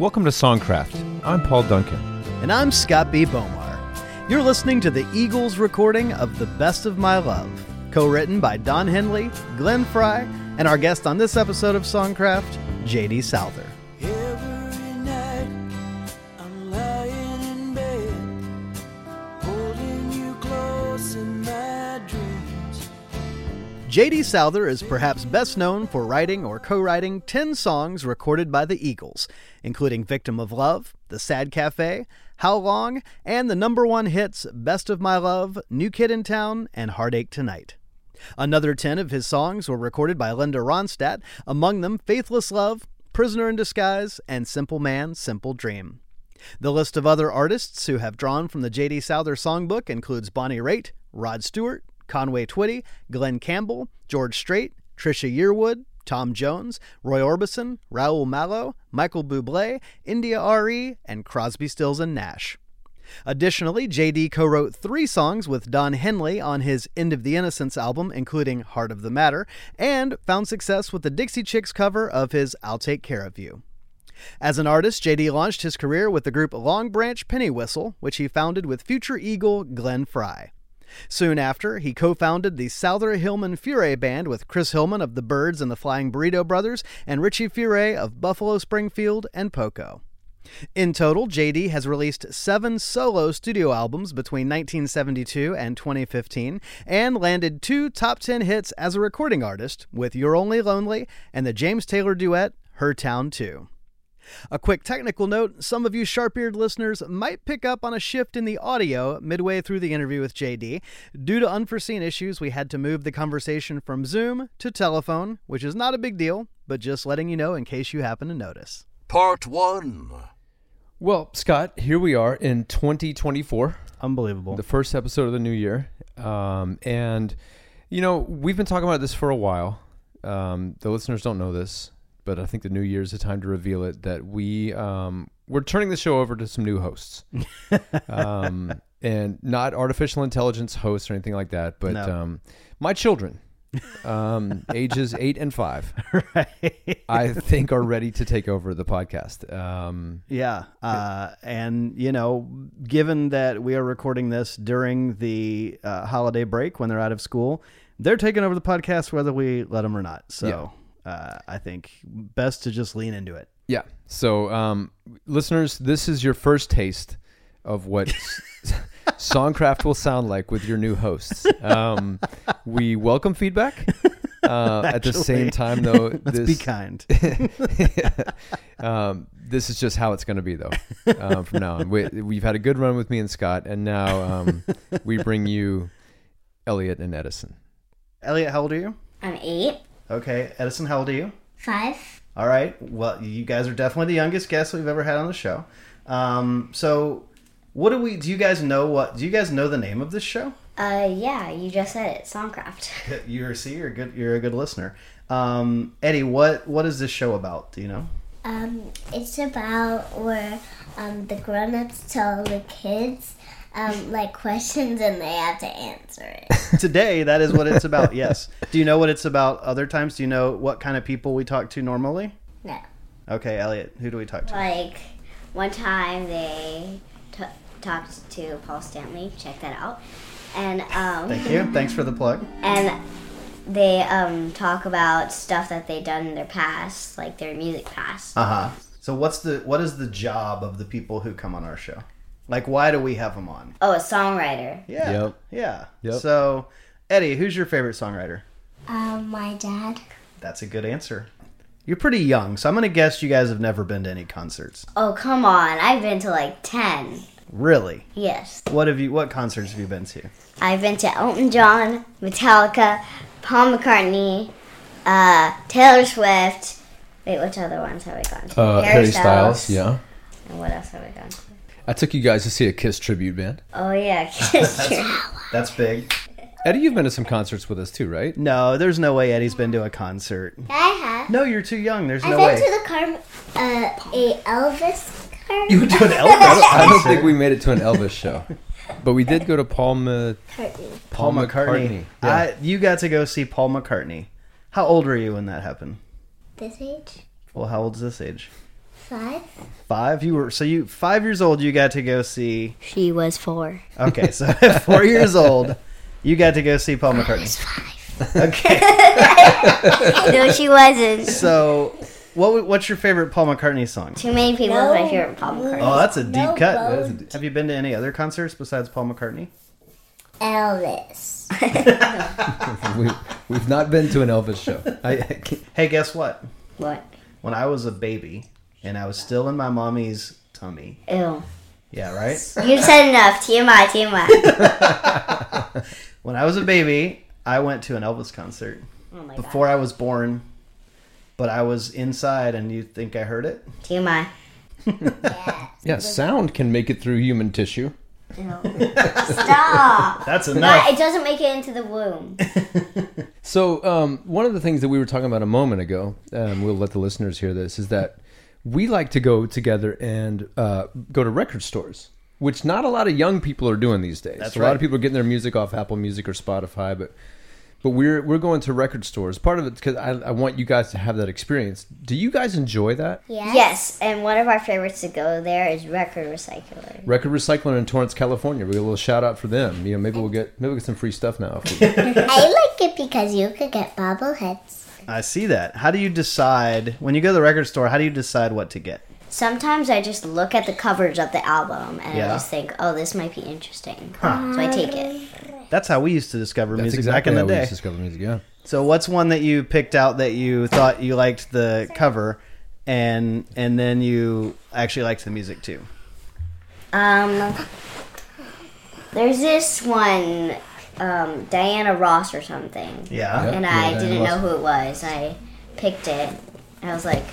Welcome to Songcraft. I'm Paul Duncan. And I'm Scott B. Bomar. You're listening to the Eagles recording of The Best of My Love, co written by Don Henley, Glenn Frey, and our guest on this episode of Songcraft, J.D. Souther. J.D. Souther is perhaps best known for writing or co writing 10 songs recorded by the Eagles, including Victim of Love, The Sad Cafe, How Long, and the number one hits Best of My Love, New Kid in Town, and Heartache Tonight. Another 10 of his songs were recorded by Linda Ronstadt, among them Faithless Love, Prisoner in Disguise, and Simple Man, Simple Dream. The list of other artists who have drawn from the J.D. Souther songbook includes Bonnie Raitt, Rod Stewart, Conway Twitty, Glen Campbell, George Strait, Trisha Yearwood, Tom Jones, Roy Orbison, Raul Malo, Michael Bublé, India.Arie, and Crosby, Stills, and Nash. Additionally, JD co wrote three songs with Don Henley on his End of the Innocence album, including Heart of the Matter, and found success with the Dixie Chicks cover of his I'll Take Care of You. As an artist, JD launched his career with the group Longbranch Pennywhistle, which he founded with future Eagle Glenn Frey. Soon after, he co founded the Souther Hillman Furay Band with Chris Hillman of the Byrds and the Flying Burrito Brothers and Richie Furay of Buffalo Springfield and Poco. In total, JD has released seven solo studio albums between 1972 and 2015 and landed two top 10 hits as a recording artist with You're Only Lonely and the James Taylor duet Her Town Too. A quick technical note some of you sharp eared listeners might pick up on a shift in the audio midway through the interview with JD. Due to unforeseen issues, we had to move the conversation from Zoom to telephone, which is not a big deal, but just letting you know in case you happen to notice. Part 1. Well, Scott, here we are in 2024, Unbelievable. the first episode of the new year. Um, and, you know, we've been talking about this for a while. Um, the listeners don't know this, but I think the new year is the time to reveal it that we, um, we're turning the show over to some new hosts. um, and not artificial intelligence hosts or anything like that, but No. um, my children. um, ages eight and five, right. I think, are ready to take over the podcast. Um, Yeah. Uh, and, you know, given that we are recording this during the uh, holiday break when they're out of school, they're taking over the podcast whether we let them or not. So uh, I think best to just lean into it. Yeah. So, um, listeners, this is your first taste of what Songcraft will sound like with your new hosts. Um, we welcome feedback. Uh, at the same time, though, Let's this, be kind. um, this is just how it's going to be, though, um, from now on. We, we've had a good run with me and Scott, and now um, we bring you Elliot and Edison. Elliot, how old are you? I'm eight, Okay. Edison, how old are you? five. All right. Well, you guys are definitely the youngest guests we've ever had on the show. Um, so, what do we? Do you guys know what? Do you guys know the name of this show? Uh, yeah, you just said it, Songcraft. You're see, you're a good. You're a good listener. Um, Eddie, what what is this show about? Do you know? Um, it's about where um, the grown-ups tell the kids um, like questions and they have to answer it. Today, that is what it's about. yes. Do you know what it's about? Other times, do you know what kind of people we talk to normally? No. Okay, Elliot, who do we talk to? Like, one time they t- talked to Paul Stanley, check that out. And, um, Thank you. Thanks for the plug. and they, um, talk about stuff that they've done in their past, like their music past. Uh huh. So, what's the what is the job of the people who come on our show? Like, why do we have them on? Oh, a songwriter. Yeah. Yep. Yeah. Yep. So, Eddie, who's your favorite songwriter? Um, my dad. That's a good answer. You're pretty young, so I'm gonna guess you guys have never been to any concerts. Oh, come on. I've been to like 10. Really? Yes. What have you? What concerts have you been to? I've been to Elton John, Metallica, Paul McCartney, uh, Taylor Swift. Wait, which other ones have we gone to? Uh, Harry Styles. Yeah. And what else have we gone to? I took you guys to see a Kiss tribute band. Oh yeah, Kiss. That's big. Eddie, you've been to some concerts with us too, right? No, there's no way Eddie's been to a concert. I have. No, you're too young. There's I've no been to the car, uh, a Elvis car. You went to an Elvis I don't concert? think we made it to an Elvis show, but we did go to Paul Ma- Curtain. Paul McCartney. Yeah. I, you got to go see Paul McCartney. How old were you when that happened? This age? Well, how old is this age? Five. Five. You were so you five years old. You got to go see. She was four. Okay, so at four years old, you got to go see Paul McCartney. Five. Okay, no, she wasn't. so what what's your favorite Paul McCartney song? Too many people No. is my favorite Paul McCartney. Oh, that's a deep No, cut. bro. That is a- Have you been to any other concerts besides Paul McCartney? Elvis. we, we've not been to an Elvis show. I, I Hey, guess what? What? When I was a baby and I was still in my mommy's tummy. Ew. Yeah, right. You said enough. TMI, TMI. When I was a baby, I went to an Elvis concert Oh my before I was born, but I was inside, and you think I heard it? god. TMI. Yeah. yeah, sound can make it through human tissue. Stop. That's But enough. it doesn't make it into the womb. So, um, one of the things that we were talking about a moment ago, um, we'll let the listeners hear this, is that we like to go together and uh, go to record stores, which not a lot of young people are doing these days. That's a lot of people are getting their music off Apple Music or Spotify, but but we're we're going to record stores. Part of it because I, I want you guys to have that experience. Do you guys enjoy that? Yes. Yes, and one of our favorites to go there is Record Recycler. Record Recycler in Torrance, California. We get a little shout out for them. You know, maybe we'll get maybe we'll get some free stuff now. If we, I like it because you could get bobbleheads. I see that. How do you decide when you go to the record store? How do you decide what to get? Sometimes I just look at the covers of the album and Yeah. I just think, oh, this might be interesting. So I take it. That's how we used to discover that's music exactly back in how the we day. used to discover music. Yeah. So, what's one that you picked out that you thought you liked the cover, and and then you actually liked the music too? Um, there's this one, um, Diana Ross or something. Yeah. Yeah. And I Diana didn't Ross. know who it was. I picked it. I was like,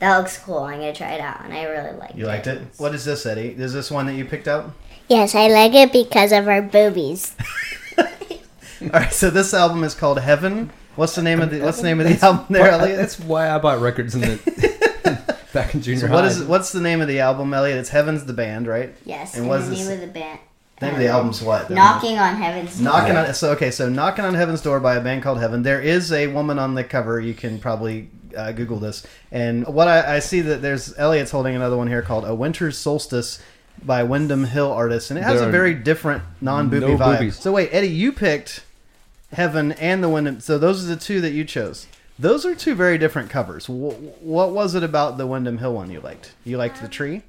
that looks cool. I'm going to try it out. And I really liked it. You liked it. What is this, Eddie? Is this one that you picked out? Yes, I like it because of our boobies. All right. So this album is called Heaven. What's the name of the What's the name of the album there, Well, Elliot? That's why I bought records in the back in junior So high. what is what's the name of the album, Elliot? It's Heaven's the band, right? Yes. And And, what is the this- name of the band. Name of the album's what? Knocking on Heaven's Knocking Door. on so okay, so knocking on heaven's door by a band called Heaven. There is a woman on the cover. You can probably uh, Google this. And what I, I see that there's Elliot's holding another one here called A Winter's Solstice by Windham Hill artists, and it has There a are very different non-booby no vibe. boobies. So wait, Eddie, you picked Heaven and the Windham. So those are the two that you chose. Those are two very different covers. Wh- what was it about the Windham Hill one you liked? You liked the tree,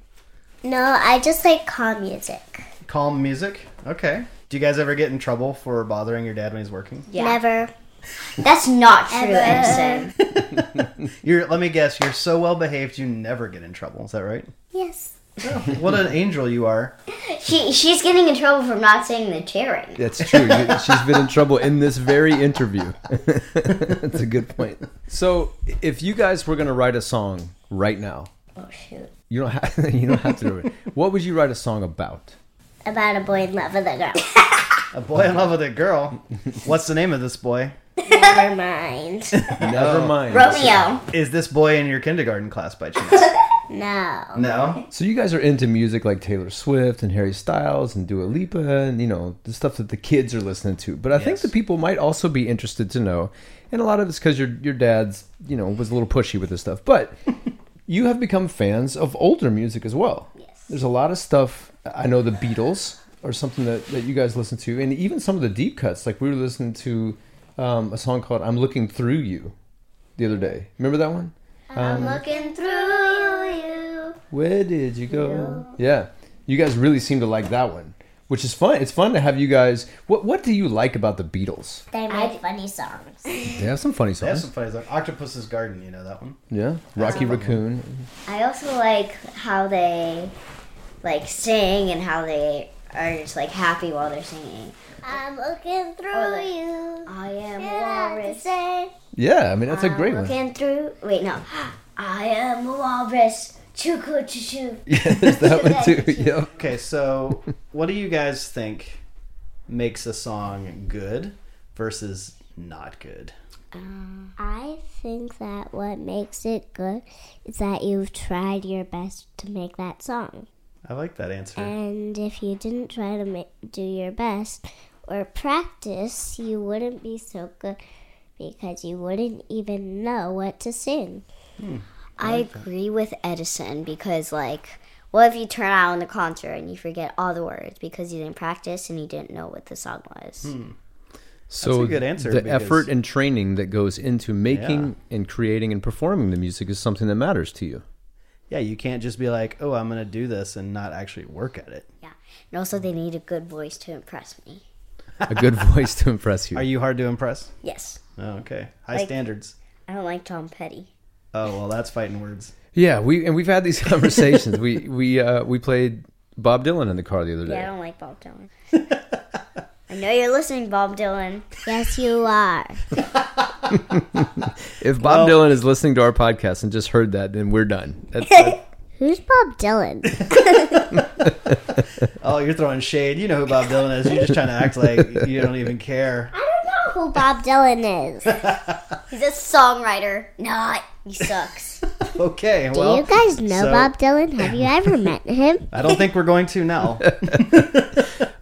No, I just like calm music. Calm music. Okay. Do you guys ever get in trouble for bothering your dad when he's working? Yeah. Never. That's not true, Ever. Edison. You're. Let me guess. You're so well behaved, you never get in trouble. Is that right? Yes. Oh, what an angel you are. She, she's getting in trouble for not saying the cheering. That's true. You- She's been in trouble in this very interview. That's a good point. So, if you guys were going to write a song right now, Oh, shoot. you don't have you don't have to do it. What would you write a song about? About a boy in love with a girl. A boy in love with a girl. What's the name of this boy? Never mind. Never mind. Romeo. Is this boy in your kindergarten class by chance? No. No. So you guys are into music like Taylor Swift and Harry Styles and Dua Lipa and you know the stuff that the kids are listening to. But I think the people might also be interested to know, and a lot of it's because your your dad's you know was a little pushy with this stuff. But you have become fans of older music as well. Yes. There's a lot of stuff. I know the Beatles are something that, that you guys listen to, and even some of the deep cuts. Like we were listening to um, a song called "I'm Looking Through You" the other day. Remember that one? I'm looking through you. Where did you go? Yeah, you guys really seem to like that one, which is fun. It's fun to have you guys. What What do you like about the Beatles? They make funny songs. They have some funny songs. They have some funny stuff. Octopus's Garden, you know that one? Yeah, Rocky a fun Raccoon. I also like how they like sing and how they are just like happy while they're singing. I'm looking through the- you. I am a What I have to walrus. say. Yeah, I mean that's a I'm great one. looking through. Wait, no. I am a walrus. Choo choo choo choo. Yeah, there's that one too. Yeah. Okay, so what do you guys think makes a song good versus not good? I think that what makes it good is that you've tried your best to make that song. I like that answer. And if you didn't try to make, do your best or practice, you wouldn't be so good because you wouldn't even know what to sing. Hmm, I agree with Edison because, like, what if you turn out in the concert and you forget all the words because you didn't practice and you didn't know what the song was? Hmm. So a good answer, The because- effort and training that goes into making and creating and performing the music is something that matters to you. Yeah, you can't just be like, oh, I'm going to do this and not actually work at it. Yeah. And also, they need a good voice to impress me. A good voice to impress you. Are you hard to impress? Yes. Oh, okay. High Like- standards. I don't like Tom Petty. Oh, well, that's fighting words. Yeah, we and we've had these conversations. we we uh, we played Bob Dylan in the car the other day. Yeah, I don't like Bob Dylan. I know you're listening, Bob Dylan. Yes, you are. If Bob Well- Dylan is listening to our podcast and just heard that, then we're done. That's, that- Who's Bob Dylan? Oh, you're throwing shade. You know who Bob Dylan is. You're just trying to act like you don't even care. I don't know who Bob Dylan is. He's a songwriter. No, he sucks. Okay, Do well. you guys know so- Bob Dylan? Have you ever met him? I don't think we're going to now.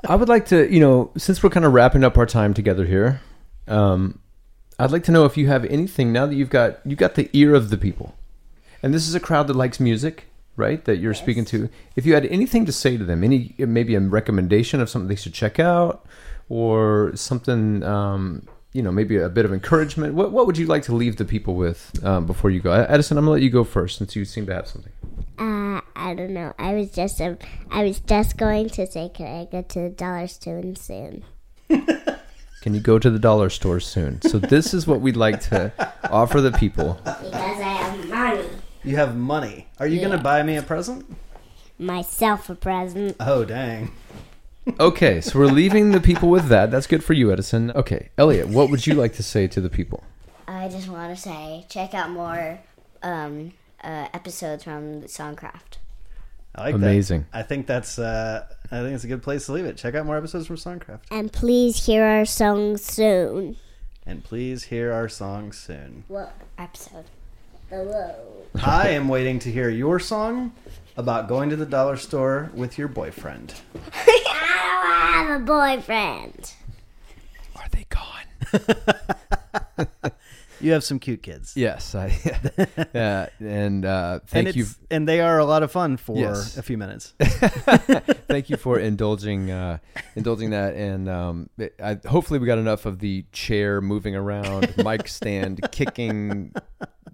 I would like to, you know, since we're kind of wrapping up our time together here, um, I'd like to know if you have anything now that you've got you've got the ear of the people, and this is a crowd that likes music, right? That you're speaking to. If you had anything to say to them, any maybe a recommendation of something they should check out, or something, um, you know, maybe a bit of encouragement. What what would you like to leave the people with um, before you go? Edison, I'm gonna let you go first since you seem to have something. Uh, I don't know. I was just um, I was just going to say, can I go to the dollar store soon? Can you go to the dollar store soon? So this is what we'd like to offer the people. Because I have money. You have money. Are you going to buy me a present? Myself a present. Oh, dang. Okay, so we're leaving the people with that. That's good for you, Edison. Okay, Elliot, what would you like to say to the people? I just want to say, check out more um, uh, episodes from Songcraft. I like Amazing. That. I think that's uh, I think it's a good place to leave it. Check out more episodes from Songcraft. And please hear our song soon. And please hear our song soon. Whoa. Episode. Hello. I am waiting to hear your song about going to the dollar store with your boyfriend. I don't have a boyfriend. Are they gone? You have some cute kids. Yes, I. yeah, and uh, and thank you, and they are a lot of fun for Yes. a few minutes. thank you for indulging, uh, indulging that, and um, I, hopefully we got enough of the chair moving around, mic stand kicking,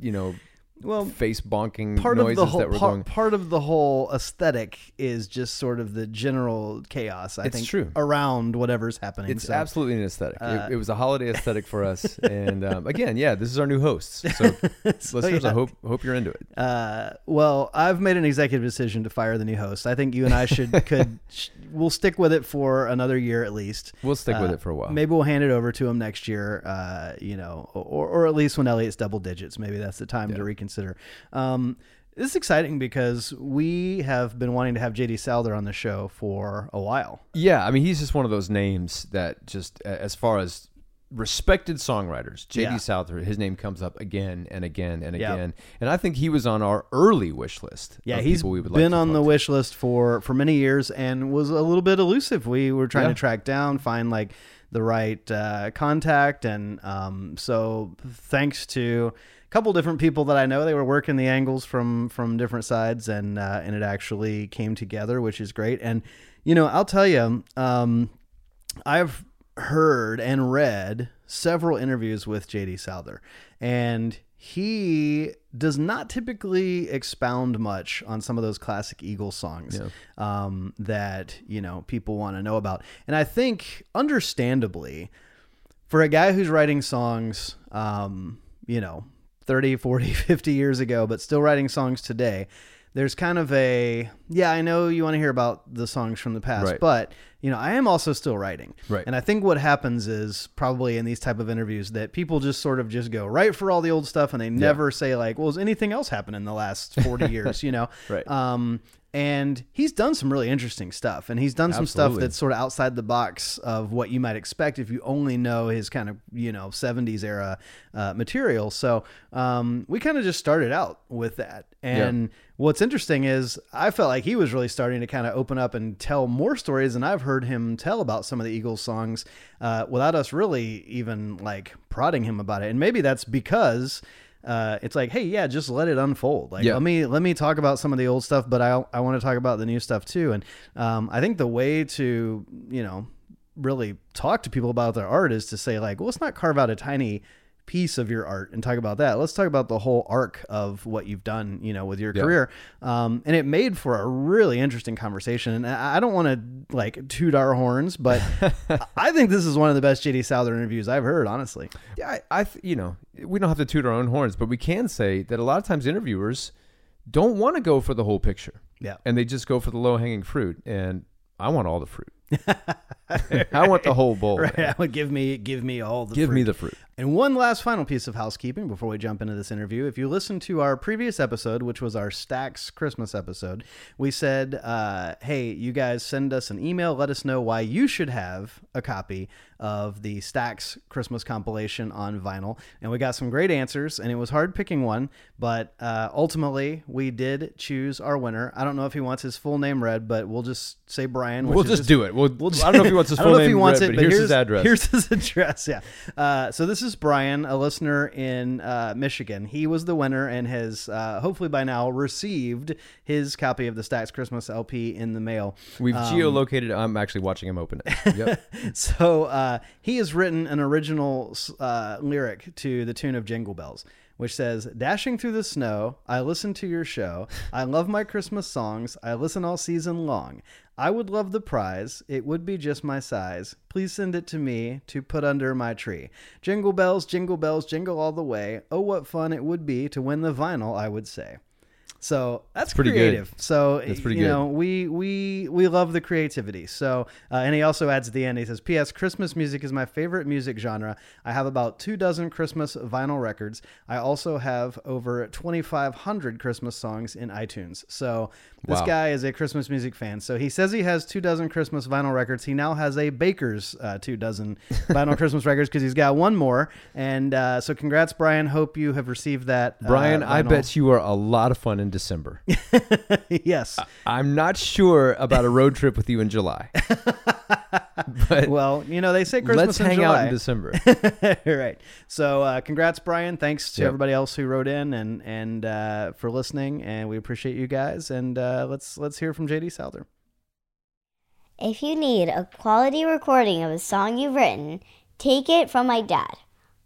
you know, Well, face bonking part of noises the whole that were part, going. part of the whole aesthetic is just sort of the general chaos. I It's think true. around whatever's happening. It's So, absolutely an aesthetic. uh, it, it was a holiday aesthetic for us, and um, again, yeah, this is our new hosts. So, listeners, yeah. I hope hope you're into it. Uh, well, I've made an executive decision to fire the new host. I think you and I should could sh- we'll stick with it for another year at least. We'll stick with Uh, it for a while. Maybe we'll hand it over to him next year. Uh, you know, or or at least when Elliot's double digits. Maybe that's the time to reconsider. Um, this is exciting because we have been wanting to have JD Souther on the show for a while. Yeah, I mean, he's just one of those names that just, as far as respected songwriters, J.D. Yeah. Souther, his name comes up again and again and Yep. again, and I think he was on our early wish list. Yeah, he's we would been to on the to. wish list for for many years and was a little bit elusive. We were trying Yeah. to track down, find like the right uh, contact, and um, so thanks to couple different people that I know, they were working the angles from from different sides, and uh, and it actually came together, which is great. And you know, I'll tell you, um, I've heard and read several interviews with JD Souther, and he does not typically expound much on some of those classic Eagles songs um, that you know people want to know about. And I think, understandably, for a guy who's writing songs, um, you know, 30, 40, 50 years ago, but still writing songs today, there's kind of a, yeah, I know you want to hear about the songs from the past, Right. but, you know, I am also still writing. Right. And I think what happens is probably in these type of interviews that people just sort of just go right for all the old stuff and they never say like, well, has anything else happened in the last 40 years, you know? Right. Um, and he's done some really interesting stuff and he's done some stuff that's sort of outside the box of what you might expect if you only know his kind of you know 70s era uh, material so um, we kind of just started out with that and what's interesting is i felt like he was really starting to kind of open up and tell more stories and i've heard him tell about some of the eagles songs uh, without us really even like prodding him about it and maybe that's because uh, it's like, hey, yeah, just let it unfold. Like, Yeah. let me let me talk about some of the old stuff, but I I want to talk about the new stuff too. And um, I think the way to you know really talk to people about their art is to say like, well, let's not carve out a tiny piece of your art and talk about that. Let's talk about the whole arc of what you've done, you know, with your Yeah. career. Um, and it made for a really interesting conversation. And I don't want to like toot our horns, but I think this is one of the best JD Souther interviews I've heard, honestly. Yeah, I, I, you know, we don't have to toot our own horns, but we can say that a lot of times interviewers don't want to go for the whole picture. Yeah. And they just go for the low hanging fruit. And I want all the fruit. I want the whole bowl. Right. man. give me, give me all the Give fruit. me the fruit. And one last final piece of housekeeping before we jump into this interview. If you listen to our previous episode, which was our Stax Christmas episode, we said, uh, hey, you guys send us an email. Let us know why you should have a copy of the Stax Christmas compilation on vinyl. And we got some great answers, and it was hard picking one, but uh, ultimately we did choose our winner. I don't know if he wants his full name read, but we'll just say Brian. We'll just his- do it. We'll, We'll I don't know if he wants his I don't know if he wants read, it, but here's, his address. Here's his address. Yeah. Uh, so this is Brian, a listener in uh, Michigan. He was the winner and has uh, hopefully by now received his copy of the Stax Christmas LP in the mail. We've Um, geolocated. I'm actually watching him open it. Yep. So uh, he has written an original uh, lyric to the tune of Jingle Bells, which says, Dashing through the snow, I listen to your show. I love my Christmas songs. I listen all season long. I would love the prize. It would be just my size. Please send it to me to put under my tree. Jingle bells, jingle bells, jingle all the way. Oh, what fun it would be to win the vinyl, I would say. So that's pretty good. creative. So That's pretty you good. know, we we we love the creativity. So uh, and he also adds at the end. He says, "P.S. Christmas music is my favorite music genre. I have about two dozen Christmas vinyl records. I also have over 2,500 Christmas songs in iTunes. So this Wow. guy is a Christmas music fan. So he says he has two dozen Christmas vinyl records. He now has a Baker's uh, two dozen vinyl Christmas records because he's got one more. And uh, so congrats, Brian. Hope you have received that, uh, Brian, I bet you are a lot of fun in December. yes. I'm not sure about a road trip with you in July. but Well, you know they say Christmas let's in hang July. out in December. right. So, uh, congrats, Brian. Thanks to Yep. everybody else who wrote in and and uh, for listening, and we appreciate you guys. And uh, let's let's hear from JD Souther. If you need a quality recording of a song you've written, take it from my dad.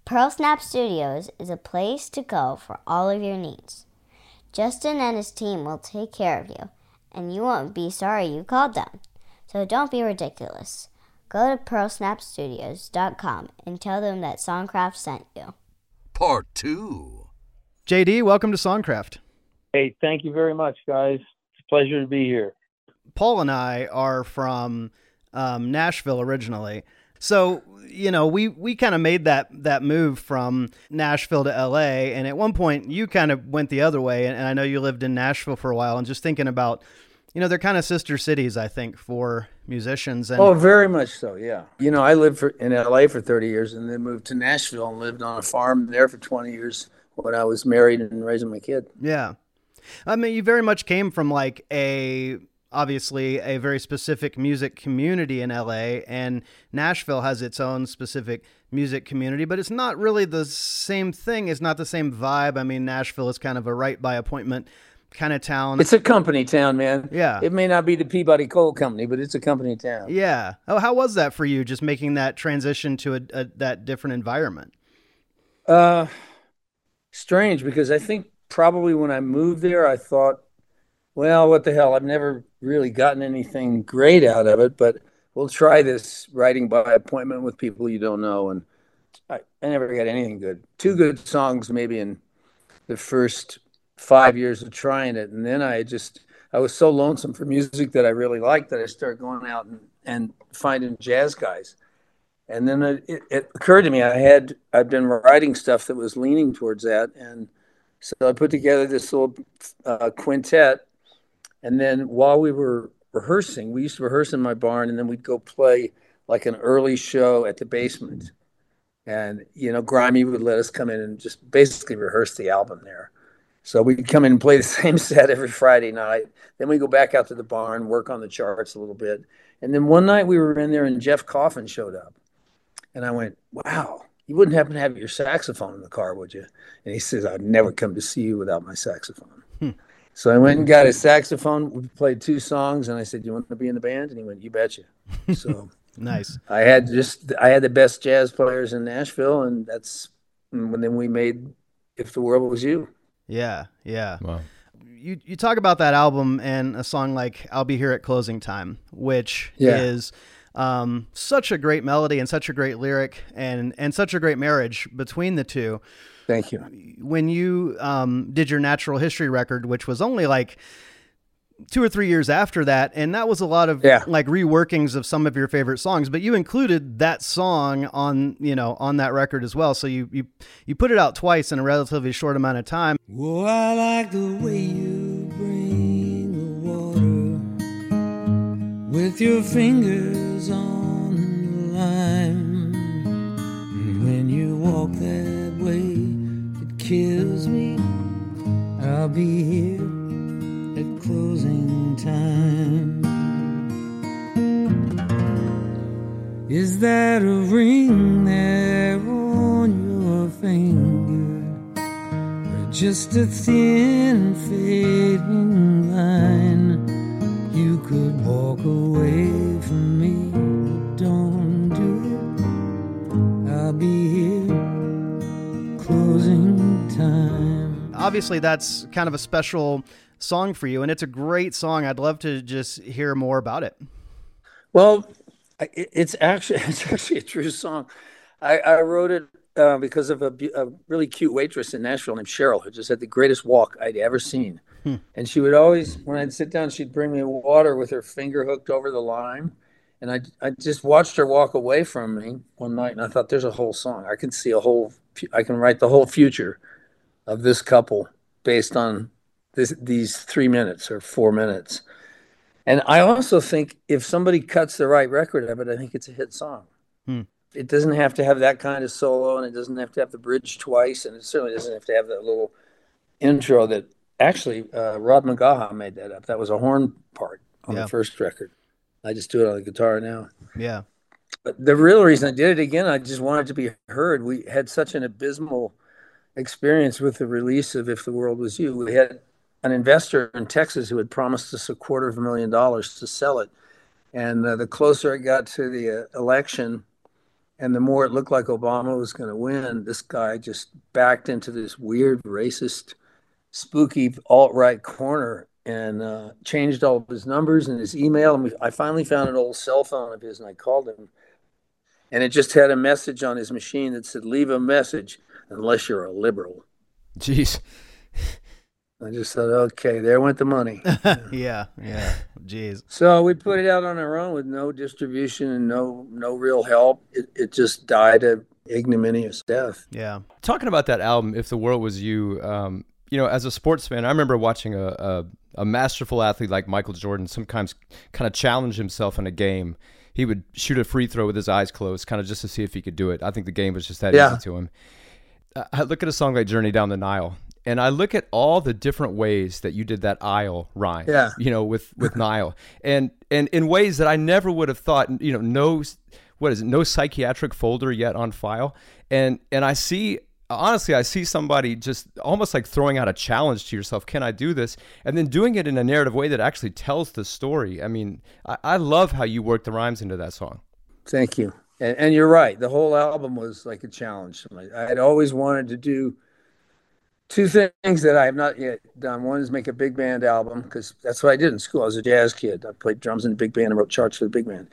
Pearl Snap Studios is a place to go for all of your needs. Justin and his team will take care of you, and you won't be sorry you called them. So don't be ridiculous. Go to pearlsnapstudios.com and tell them that Songcraft sent you. Part 2. JD, welcome to Songcraft. Hey, thank you very much, guys. It's a pleasure to be here. Paul and I are from um, Nashville originally. So, you know, we, we kind of made that, that move from Nashville to LA. And at one point, you kind of went the other way. And, and I know you lived in Nashville for a while. And just thinking about, you know, they're kind of sister cities, I think, for musicians. And Oh, very much so. Yeah. You know, I lived for, in LA for 30 years and then moved to Nashville and lived on a farm there for 20 years when I was married and raising my kid. Yeah. I mean, you very much came from like a obviously a very specific music community in LA and Nashville has its own specific music community, but it's not really the same thing. It's not the same vibe. I mean, Nashville is kind of a right by appointment kind of town. It's a company town, man. Yeah. It may not be the Peabody Coal Company, but it's a company town. yeah. Oh, how was that for you just making that transition to a, a that different environment? Uh, strange because I think probably when I moved there, I thought, well, what the hell? I've never really gotten anything great out of it, but we'll try this writing by appointment with people you don't know. And I, I never got anything good. Two good songs, maybe in the first five years of trying it. And then I just, I was so lonesome for music that I really liked that I started going out and, and finding jazz guys. And then it, it, it occurred to me I had I'd been writing stuff that was leaning towards that, and so I put together this little uh, quintet. And then while we were rehearsing, we used to rehearse in my barn, and then we'd go play like an early show at the basement. And you know, Grimey would let us come in and just basically rehearse the album there. So we'd come in and play the same set every Friday night. Then we go back out to the barn, work on the charts a little bit. And then one night we were in there, and Jeff Coffin showed up. And I went, wow, you wouldn't happen to have your saxophone in the car, would you? And he says, I'd never come to see you without my saxophone. So I went and got his saxophone. We played two songs, and I said, "You want to be in the band?" And he went, "You betcha." So Nice. I had just I had the best jazz players in Nashville, and that's when then we made "If the World Was You." Yeah, yeah. Wow. You you talk about that album and a song like "I'll Be Here at Closing Time," which Yeah. is um, such a great melody and such a great lyric and and such a great marriage between the two. Thank you. When you um, did your natural history record, which was only like two or three years after that, and that was a lot of Yeah. like reworkings of some of your favorite songs. But you included that song on you know on that record as well. So you you you put it out twice in a relatively short amount of time. Oh, I like the way you bring the water with your fingers on the lime. And when you walk that way, it kills me. I'll be here at closing time. Is that a ring there on your finger? Or just a thin fading line? You could walk away from me, but don't do it. I'll be here, time. obviously that's kind of a special song for you and it's a great song i'd love to just hear more about it Well, it's actually it's actually a true song. I, I wrote it uh, because of a, a really cute waitress in Nashville named Cheryl, who just had the greatest walk I'd ever seen. And she would always, when I'd sit down, she'd bring me water with her finger hooked over the lime. And I, I just watched her walk away from me one night, and I thought, "There's a whole song. I can see a whole. I can write the whole future of this couple based on this, these three minutes or four minutes." And I also think if somebody cuts the right record of it, I think it's a hit song. Hmm. It doesn't have to have that kind of solo, and it doesn't have to have the bridge twice, and it certainly doesn't have to have that little intro that actually uh, Rod McGaha made that up. That was a horn part on Yeah. the first record. I just do it on the guitar now. yeah But the real reason I did it again, I just wanted to be heard. We had such an abysmal experience with the release of If the World Was You. We had an investor in Texas who had promised us a quarter of a million dollars to sell it. And uh, the closer it got to the uh, election and the more it looked like Obama was going to win, this guy just backed into this weird, racist, spooky alt right corner and uh, changed all of his numbers and his email. And we, I finally found an old cell phone of his and I called him. And it just had a message on his machine that said, Leave a message unless you're a liberal. Jeez. I just thought, okay, there went the money. yeah yeah jeez so we put it out on our own with no distribution and no no real help. It, it just died a ignominious death. yeah Talking about that album, If the World Was You, um, you know, as a sports fan, I remember watching a, a, a masterful athlete like Michael Jordan sometimes kind of challenge himself in a game. He would shoot a free throw with his eyes closed, kind of just to see if he could do it. I think the game was just that Yeah. easy to him. I- look at a song like Journey Down the Nile, and I look at all the different ways that you did that aisle rhyme. Yeah. You know, with with Nile, and and in ways that I never would have thought. You know, no, what is it? No psychiatric folder yet on file, and and I see. Honestly, I see somebody just almost like throwing out a challenge to yourself. Can I do this? And then doing it in a narrative way that actually tells the story. I mean, I, I love how you work the rhymes into that song. Thank you. And, and you're right. The whole album was like a challenge. I had always wanted to do two things that I have not yet done. One is make a big band album because that's what I did in school. I was a jazz kid. I played drums in a big band and wrote charts for the big band.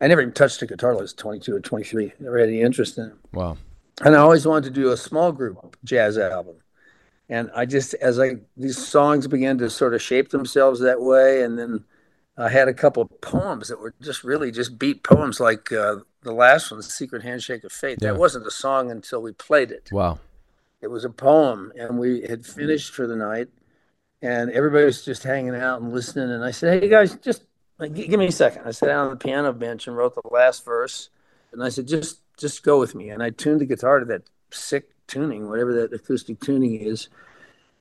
I never even touched a guitar I was 22 or 23. Never had any interest in it. Wow. And I always wanted to do a small group jazz album. And I just, as I, these songs began to sort of shape themselves that way. And then I had a couple of poems that were just really just beat poems like uh, the last one, The Secret Handshake of Fate. Yeah. That wasn't a song until we played it. Wow. It was a poem, and we had finished for the night, and everybody was just hanging out and listening. And I said, "Hey guys, just give me a second. I sat down on the piano bench and wrote the last verse, and I said, "Just, just go with me." And I tuned the guitar to that sick tuning, whatever that acoustic tuning is,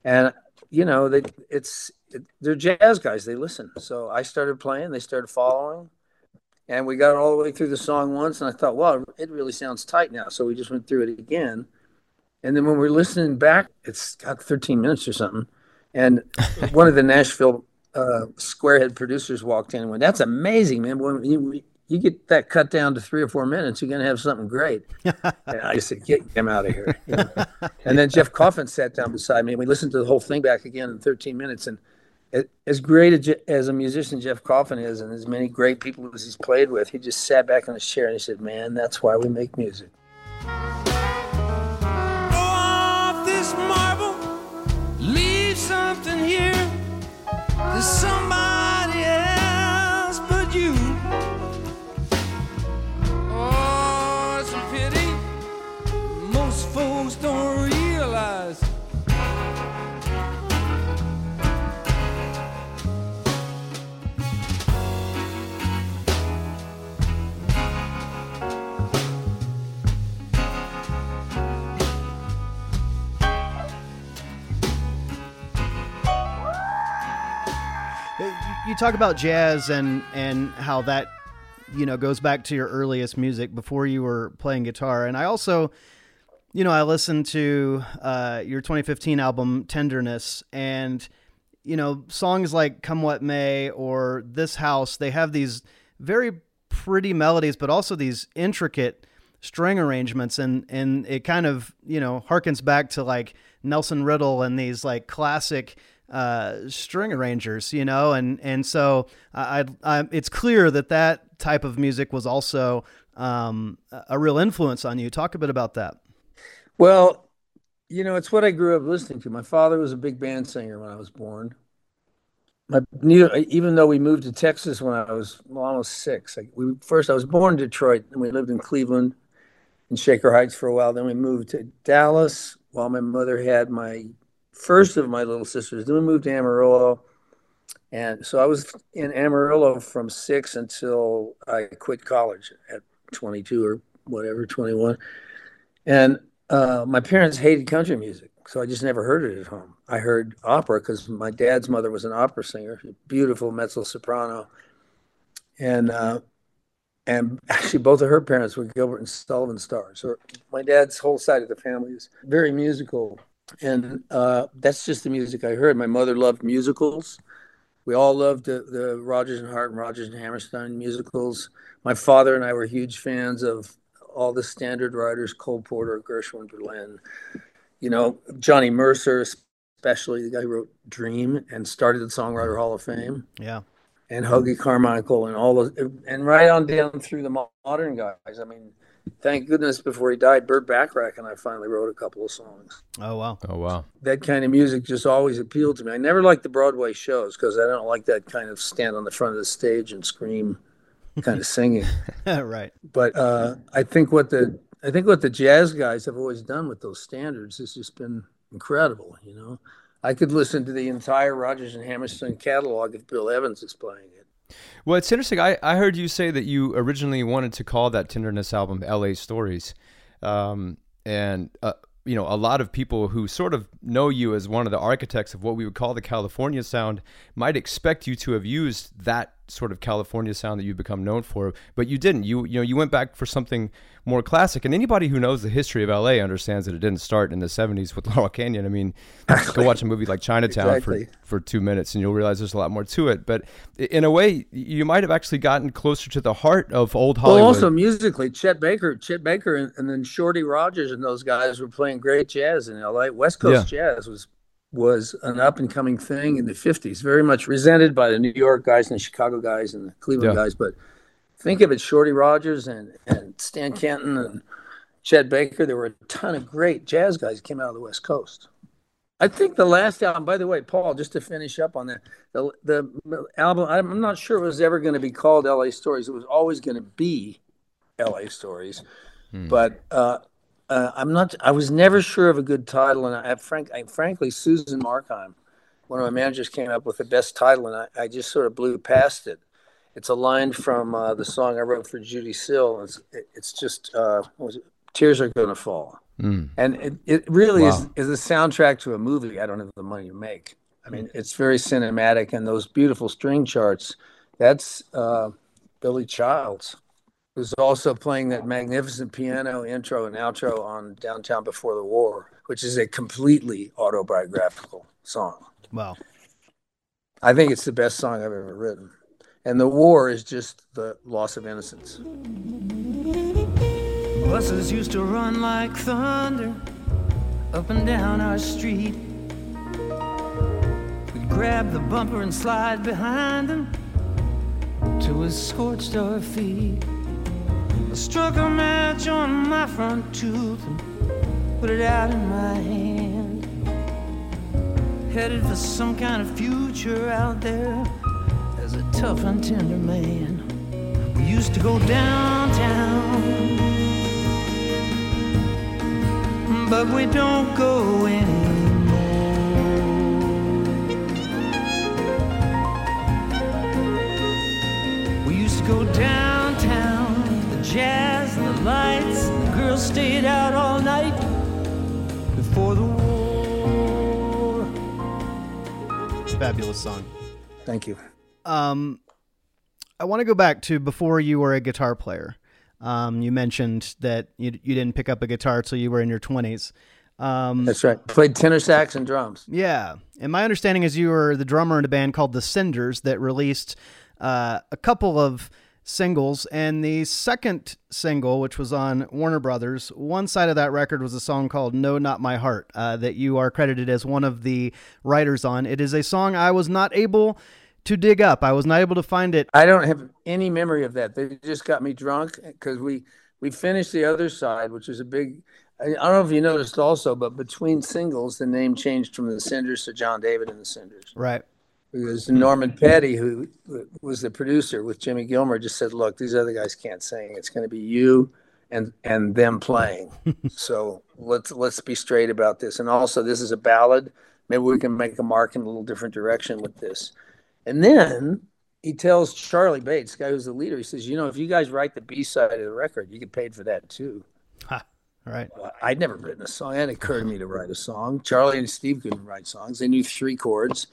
and you know, they, it's it, they're jazz guys. They listen. So I started playing. They started following, And we got all the way through the song once, and I thought, wow, it really sounds tight now. So we just went through it again. And then when we're listening back, it's got 13 minutes or something. And one of the Nashville uh, Squarehead producers walked in and went, "That's amazing, man! When you, you get that cut down to three or four minutes, you're going to have something great." and I said, "Get him out of here!" You know? and then Jeff Coffin sat down beside me, and we listened to the whole thing back again in 13 minutes. And as great as a musician Jeff Coffin is, and as many great people as he's played with, he just sat back in his chair and he said, "Man, that's why we make music." Oh, it's a pity most folks don't you talk about jazz and and how that you know goes back to your earliest music before you were playing guitar. And i also you know i listened to uh, your 2015 album tenderness. And you know songs like come what may or this house they have these very pretty melodies but also these intricate string arrangements. And and it kind of you know harkens back to like nelson riddle and these like classic uh, string arrangers, you know, and and so I, I, it's clear that that type of music was also um, a real influence on you. Talk a bit about that. Well, you know, it's what I grew up listening to. My father was a big band singer when I was born. My even though we moved to Texas when I was almost six. Like we first, I was born in Detroit, and we lived in Cleveland, in Shaker Heights for a while. Then we moved to Dallas while my mother had my first of my little sisters. Then we moved to Amarillo. And so I was in Amarillo from six until I quit college at 22 or whatever, 21. And uh, my parents hated country music. So I just never heard it at home. I heard opera because my dad's mother was an opera singer, beautiful mezzo soprano. And uh, and actually both of her parents were Gilbert and Sullivan stars. So my dad's whole side of the family is very musical and uh, that's just the music I heard. My mother loved musicals. We all loved the, the Rodgers and Hart and Rodgers and Hammerstein musicals. My father and I were huge fans of all the standard writers, Cole Porter, Gershwin, Berlin. You know, Johnny Mercer, especially the guy who wrote Dream and started the Songwriter Hall of Fame. Yeah. And Hoagy Carmichael and all those, and right on down through the modern guys. I mean, thank goodness before he died, Burt Bacharach and I finally wrote a couple of songs. Oh wow! Oh wow! That kind of music just always appealed to me. I never liked the Broadway shows because I don't like that kind of stand on the front of the stage and scream, kind of singing. right. But uh, I think what the I think what the jazz guys have always done with those standards has just been incredible. You know, I could listen to the entire Rodgers and Hammerstein catalog if Bill Evans is playing it. Well, it's interesting. I, I heard you say that you originally wanted to call that Tenderness album "L.A. Stories," um, and uh, you know a lot of people who sort of know you as one of the architects of what we would call the California sound might expect you to have used that sort of California sound that you've become known for, but you didn't. You you know you went back for something more classic. And anybody who knows the history of LA understands that it didn't start in the 70s with Laurel Canyon. I mean, go watch a movie like Chinatown exactly. for, for two minutes and you'll realize there's a lot more to it. But in a way, you might have actually gotten closer to the heart of old Hollywood. Well, also musically, Chet Baker, Chet Baker, and, and then Shorty Rogers and those guys were playing great jazz in LA. West Coast yeah. jazz was was an up and coming thing in the 50s, very much resented by the New York guys and the Chicago guys and the Cleveland yeah. guys. But think of it, Shorty Rogers and, and Stan Kenton and Chet Baker. There were a ton of great jazz guys came out of the West Coast. I think the last album, by the way, Paul, just to finish up on that, the, the album, I'm not sure it was ever going to be called LA Stories. It was always going to be LA Stories. Hmm. But uh, uh, I'm not, I was never sure of a good title. And I, frank, I, frankly, Susan Markheim, one of my managers, came up with the best title, and I, I just sort of blew past it. It's a line from uh, the song I wrote for Judee Sill. It's, it's just uh, "Tears Are Gonna Fall," mm. and it, it really wow. is is a soundtrack to a movie. I don't have the money to make. I mean, it's very cinematic, and those beautiful string charts. That's uh, Billy Childs, who's also playing that magnificent piano intro and outro on Downtown Before the War, which is a completely autobiographical song. Wow. I think it's the best song I've ever written. And the war is just the loss of innocence. Buses used to run like thunder up and down our street. We'd grab the bumper and slide behind them till we scorched our feet. Struck a match on my front tooth and put it out in my hand. Headed for some kind of future out there as a tough and tender man. We used to go downtown but we don't go anymore. We used to go the jazz and the lights, the girls stayed out all night before the war. Fabulous song. Thank you. Um, I want to go back to before you were a guitar player. Um, you mentioned that you you didn't pick up a guitar till you were in your twenties. Um, That's right. Played tenor sax and drums. yeah, and my understanding is you were the drummer in a band called the Cinders that released uh, a couple of singles, and the second single, which was on Warner Brothers, one side of that record was a song called "No, Not My Heart" uh, that you are credited as one of the writers on. It is a song I was not able to dig up. I was not able to find it. I don't have any memory of that. They just got me drunk because we we finished the other side, which was a big. I, I don't know if you noticed also, but between singles, the name changed from the Cinders to John David and the Cinders. Right. Because Norman Petty, who was the producer with Jimmy Gilmer, just said, "Look, these other guys can't sing. It's going to be you and and them playing. so let's let's be straight about this. And also, this is a ballad. Maybe we can make a mark in a little different direction with this." And then he tells Charlie Bates, guy who's the leader, he says, "You know, if you guys write the B side of the record, you get paid for that too." Right. Well, I'd never written a song. It occurred to me to write a song. Charlie and Steve couldn't write songs. They knew three chords.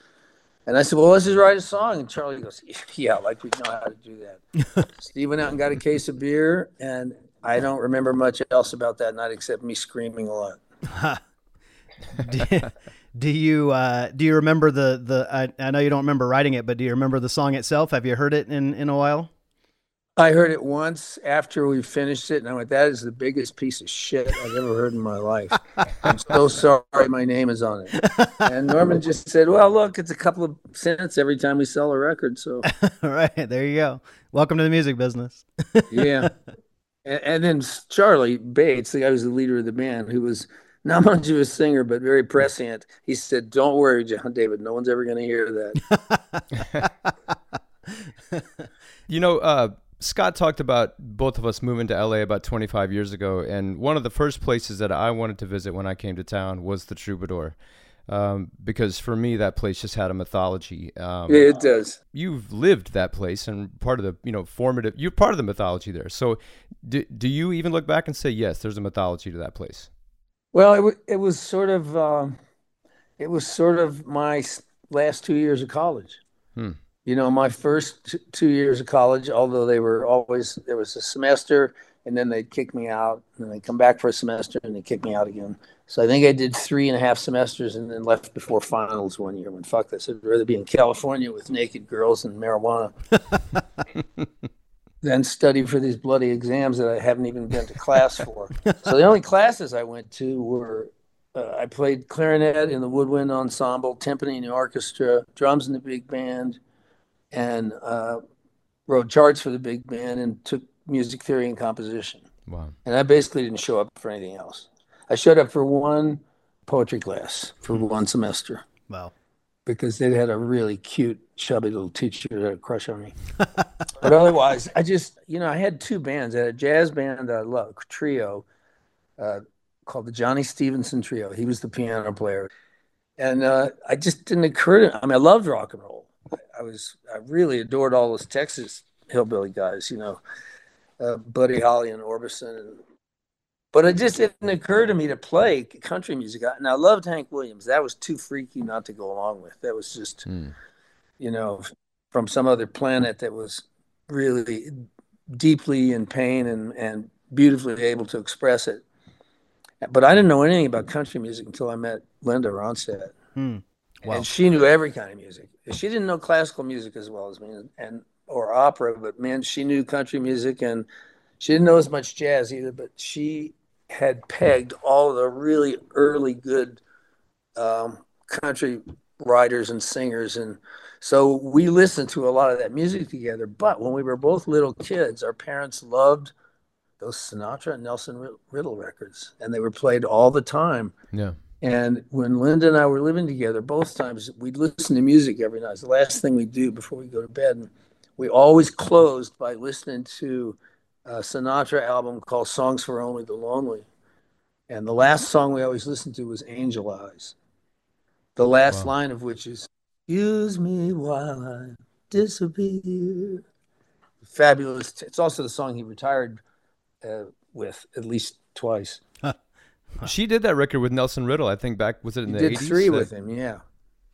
And I said, Well, let's just write a song. And Charlie goes, Yeah, like we know how to do that. Steve went out and got a case of beer. And I don't remember much else about that night except me screaming a lot. do, do you uh, do you remember the the? I, I know you don't remember writing it, but do you remember the song itself? Have you heard it in in a while? I heard it once after we finished it, and I went, "That is the biggest piece of shit I've ever heard in my life." I'm so sorry, my name is on it. And Norman just said, "Well, look, it's a couple of cents every time we sell a record." So, All right, there you go. Welcome to the music business. yeah. And, and then Charlie Bates, the guy who's the leader of the band, who was not much of a singer but very prescient, he said, "Don't worry, John David. No one's ever going to hear that." You know, uh, Scott talked about both of us moving to LA about 25 years ago, and one of the first places that I wanted to visit when I came to town was the Troubadour, um, because for me that place just had a mythology. Um, Yeah, it does. You've lived that place and part of the you know formative. You're part of the mythology there. So, do, do you even look back and say yes, there's a mythology to that place? Well, it, w- it was sort of um, it was sort of my last two years of college. Hmm. You know, my first t- two years of college, although they were always there was a semester, and then they'd kick me out, and they'd come back for a semester, and they'd kick me out again. So I think I did three and a half semesters, and then left before finals one year. When fuck this, I'd rather be in California with naked girls and marijuana than study for these bloody exams that I haven't even been to class for. so the only classes I went to were uh, I played clarinet in the woodwind ensemble, timpani in the orchestra, drums in the big band, and uh, wrote charts for the big band and took music theory and composition. Wow. And I basically didn't show up for anything else. I showed up for one poetry class for one semester Wow. because they had a really cute, chubby little teacher that had a crush on me. but otherwise, I just, you know, I had two bands. I had a jazz band that I love, trio, uh, called the Johnny Stevenson Trio. He was the piano player. And uh, I just didn't occur to I mean, I loved rock and roll. I was, I really adored all those Texas hillbilly guys, you know, uh, Buddy Holly and Orbison. And, but it just didn't occur to me to play country music. And I loved Hank Williams. That was too freaky not to go along with. That was just, Hmm. you know, from some other planet that was really deeply in pain and, and beautifully able to express it. But I didn't know anything about country music until I met Linda Ronstadt. Hmm. Wow. And she knew every kind of music. She didn't know classical music as well as me and or opera, but man, she knew country music and she didn't know as much jazz either, but she had pegged all the really early good um, country writers and singers and so we listened to a lot of that music together but when we were both little kids our parents loved those sinatra and nelson riddle records and they were played all the time Yeah. And when linda and i were living together both times we'd listen to music every night it's the last thing we do before we go to bed and we always closed by listening to a sinatra album called songs for only the lonely and the last song we always listened to was angel eyes the last Wow. line of which is "Use me while I disappear." Fabulous. It's also the song he retired uh, with at least twice. She did that record with Nelson Riddle. I think back was it in He the did 80s? three with him. Yeah,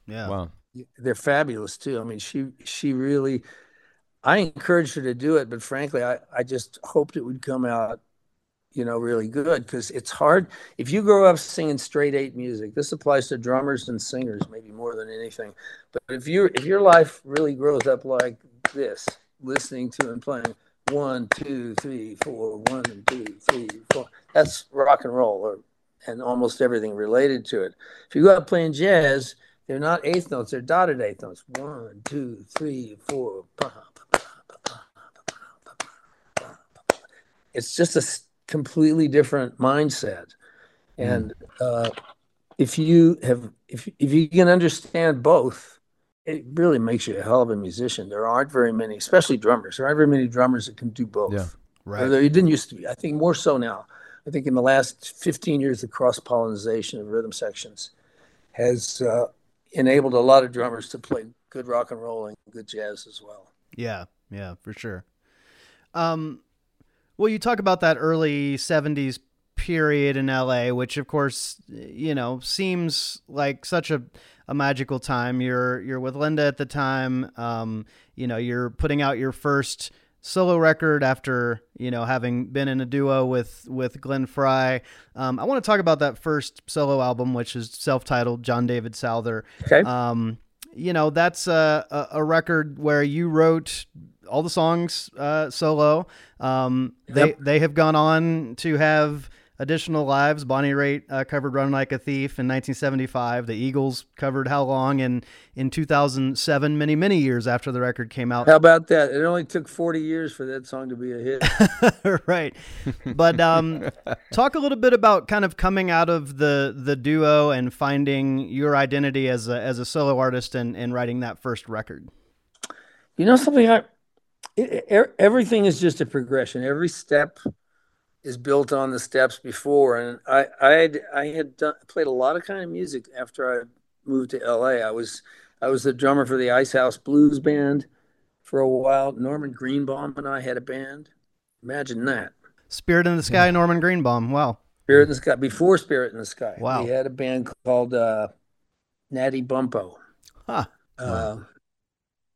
Yeah. Wow. they're fabulous too. I mean, she she really. I encouraged her to do it, but frankly, I I just hoped it would come out, you know, really good because it's hard if you grow up singing straight eight music. This applies to drummers and singers maybe more than anything. But if you if your life really grows up like this, listening to and playing one, two, three, four, one, two, three, four, that's rock and roll, or and almost everything related to it. If you go out playing jazz, they're not eighth notes, they're dotted eighth notes. One, two, three, four. It's just a completely different mindset. Mm. And uh, if you have, if, if you can understand both, it really makes you a hell of a musician. There aren't very many, especially drummers. There aren't very many drummers that can do both. Yeah, right. Although you didn't used to be. I think more so now. I think in the last 15 years, the cross pollination of rhythm sections has uh, enabled a lot of drummers to play good rock and roll and good jazz as well. Yeah, yeah, for sure. Um, well, you talk about that early '70s period in LA, which, of course, you know, seems like such a a magical time. You're you're with Linda at the time. Um, you know, you're putting out your first solo record after you know having been in a duo with with Glenn Frey. Um, I want to talk about that first solo album, which is self-titled John David Souther. Okay. Um, you know, that's a, a, record where you wrote all the songs uh, solo. Um, they Yep. they have gone on to have additional lives. Bonnie Raitt uh, covered "Run Like a Thief" in 1975. The Eagles covered "How Long" in in 2007. Many many years after the record came out. How about that? It only took 40 years for that song to be a hit. right. But um, talk a little bit about kind of coming out of the the duo and finding your identity as a as a solo artist and, and writing that first record. You know something? I it, everything is just a progression. Every step is built on the steps before, and I I had I had done, played a lot of kind of music after I moved to L.A. I was I was the drummer for the Ice House Blues Band for a while. Norman Greenbaum and I had a band. Imagine that. Spirit in the Sky, Norman Greenbaum. Wow. Spirit in the Sky. Before Spirit in the Sky, Wow. we had a band called uh, Natty Bumppo. Huh. Um,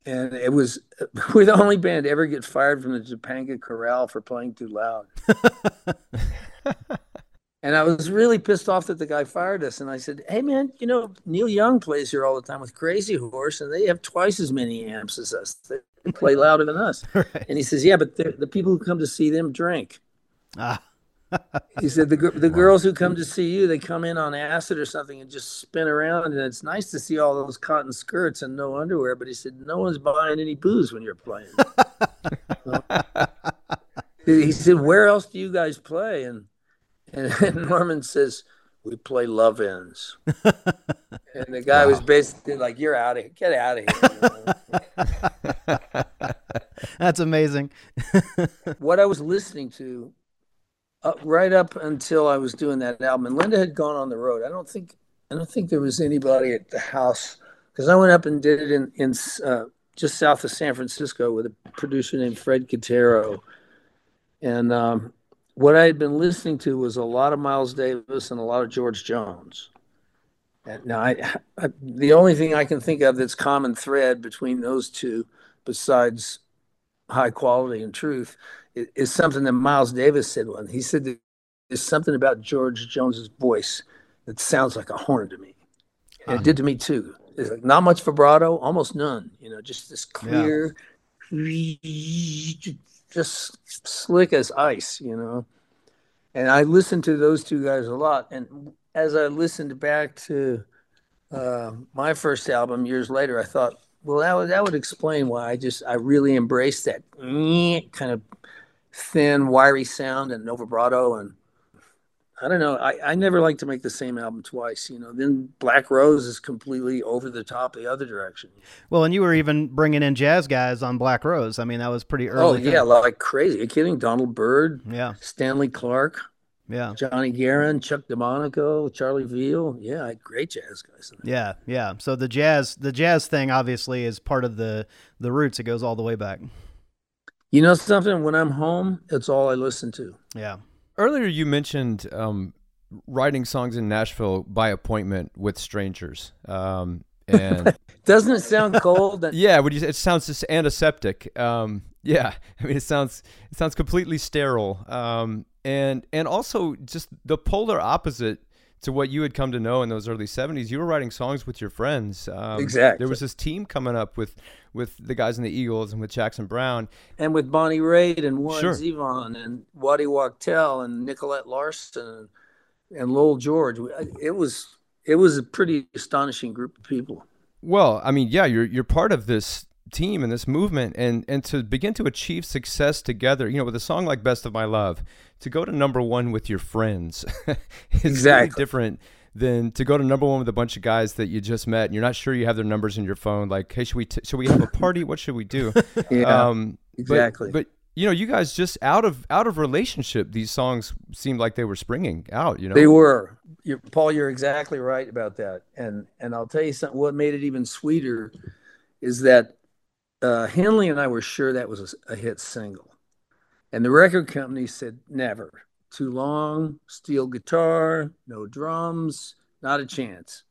and it was we're the only band to ever get fired from the Topanga Corral for playing too loud. and I was really pissed off that the guy fired us. And I said, "Hey, man, you know Neil Young plays here all the time with Crazy Horse, and they have twice as many amps as us. They play louder than us." Right. And he says, "Yeah, but the people who come to see them drink." Ah. He said the the girls who come to see you, they come in on acid or something and just spin around, and it's nice to see all those cotton skirts and no underwear. But he said no one's buying any booze when you're playing. he said, "Where else do you guys play?" And and Norman says, "We play Love Ends." and the guy was basically like, "You're out of here. Get out of here." That's amazing. what I was listening to uh, right up until I was doing that album, and Linda had gone on the road. I don't think I don't think there was anybody at the house because I went up and did it in in uh, just south of San Francisco with a producer named Fred Catero, and um, what I had been listening to was a lot of Miles Davis and a lot of George Jones. And now, I, I, the only thing I can think of that's common thread between those two, besides high quality and truth is, is something that Miles Davis said one. He said that there's something about George Jones's voice that sounds like a horn to me. And it did to me too. It's like not much vibrato, almost none. You know, just this clear, just slick as ice. You know, and I listened to those two guys a lot. And as I listened back to uh, my first album years later, I thought, well, that would that would explain why I just I really embraced that kind of thin, wiry sound and no vibrato and I don't know. I, I never like to make the same album twice, you know. Then Black Rose is completely over the top the other direction. Well, and you were even bringing in jazz guys on Black Rose. I mean, that was pretty early. Oh early. yeah, like crazy. Are you kidding? Donald Byrd, yeah, Stanley Clarke, yeah, Johnny Guerin, Chuck Domanico, Charlie Veal. Yeah, great jazz guys. In yeah, yeah. So the jazz, the jazz thing, obviously, is part of the the roots. It goes all the way back. You know something? When I'm home, it's all I listen to. Yeah, Earlier, you mentioned um, writing songs in Nashville by appointment with strangers. Um, and Doesn't it sound cold? Yeah, would you say it sounds just antiseptic? Um, yeah, I mean it sounds it sounds completely sterile. Um, and and also just the polar opposite to what you had come to know in those early '70s. You were writing songs with your friends. Um, Exactly. There was this team coming up with with the guys in the Eagles and with Jackson Browne. and with Bonnie Raitt and Warren Sure. Zevon and Waddy Wachtel and Nicolette Larson and, and Lowell George. It was it was a pretty astonishing group of people. Well, I mean, yeah, you're you're part of this team and this movement, and and to begin to achieve success together, you know, with a song like "Best of My Love," to go to number one with your friends is really different than to go to number one with a bunch of guys that you just met and you're not sure you have their numbers in your phone. Like, hey, should we t- should we have a party? What should we do? Yeah, um, but- exactly. But, you know, you guys just out of out of relationship, these songs seemed like they were springing out. You know, They were. You're, Paul, you're exactly right about that. And and I'll tell you something. What made it even sweeter is that uh, Henley and I were sure that was a, a hit single, and the record company said never. Too long, steel guitar, no drums, not a chance.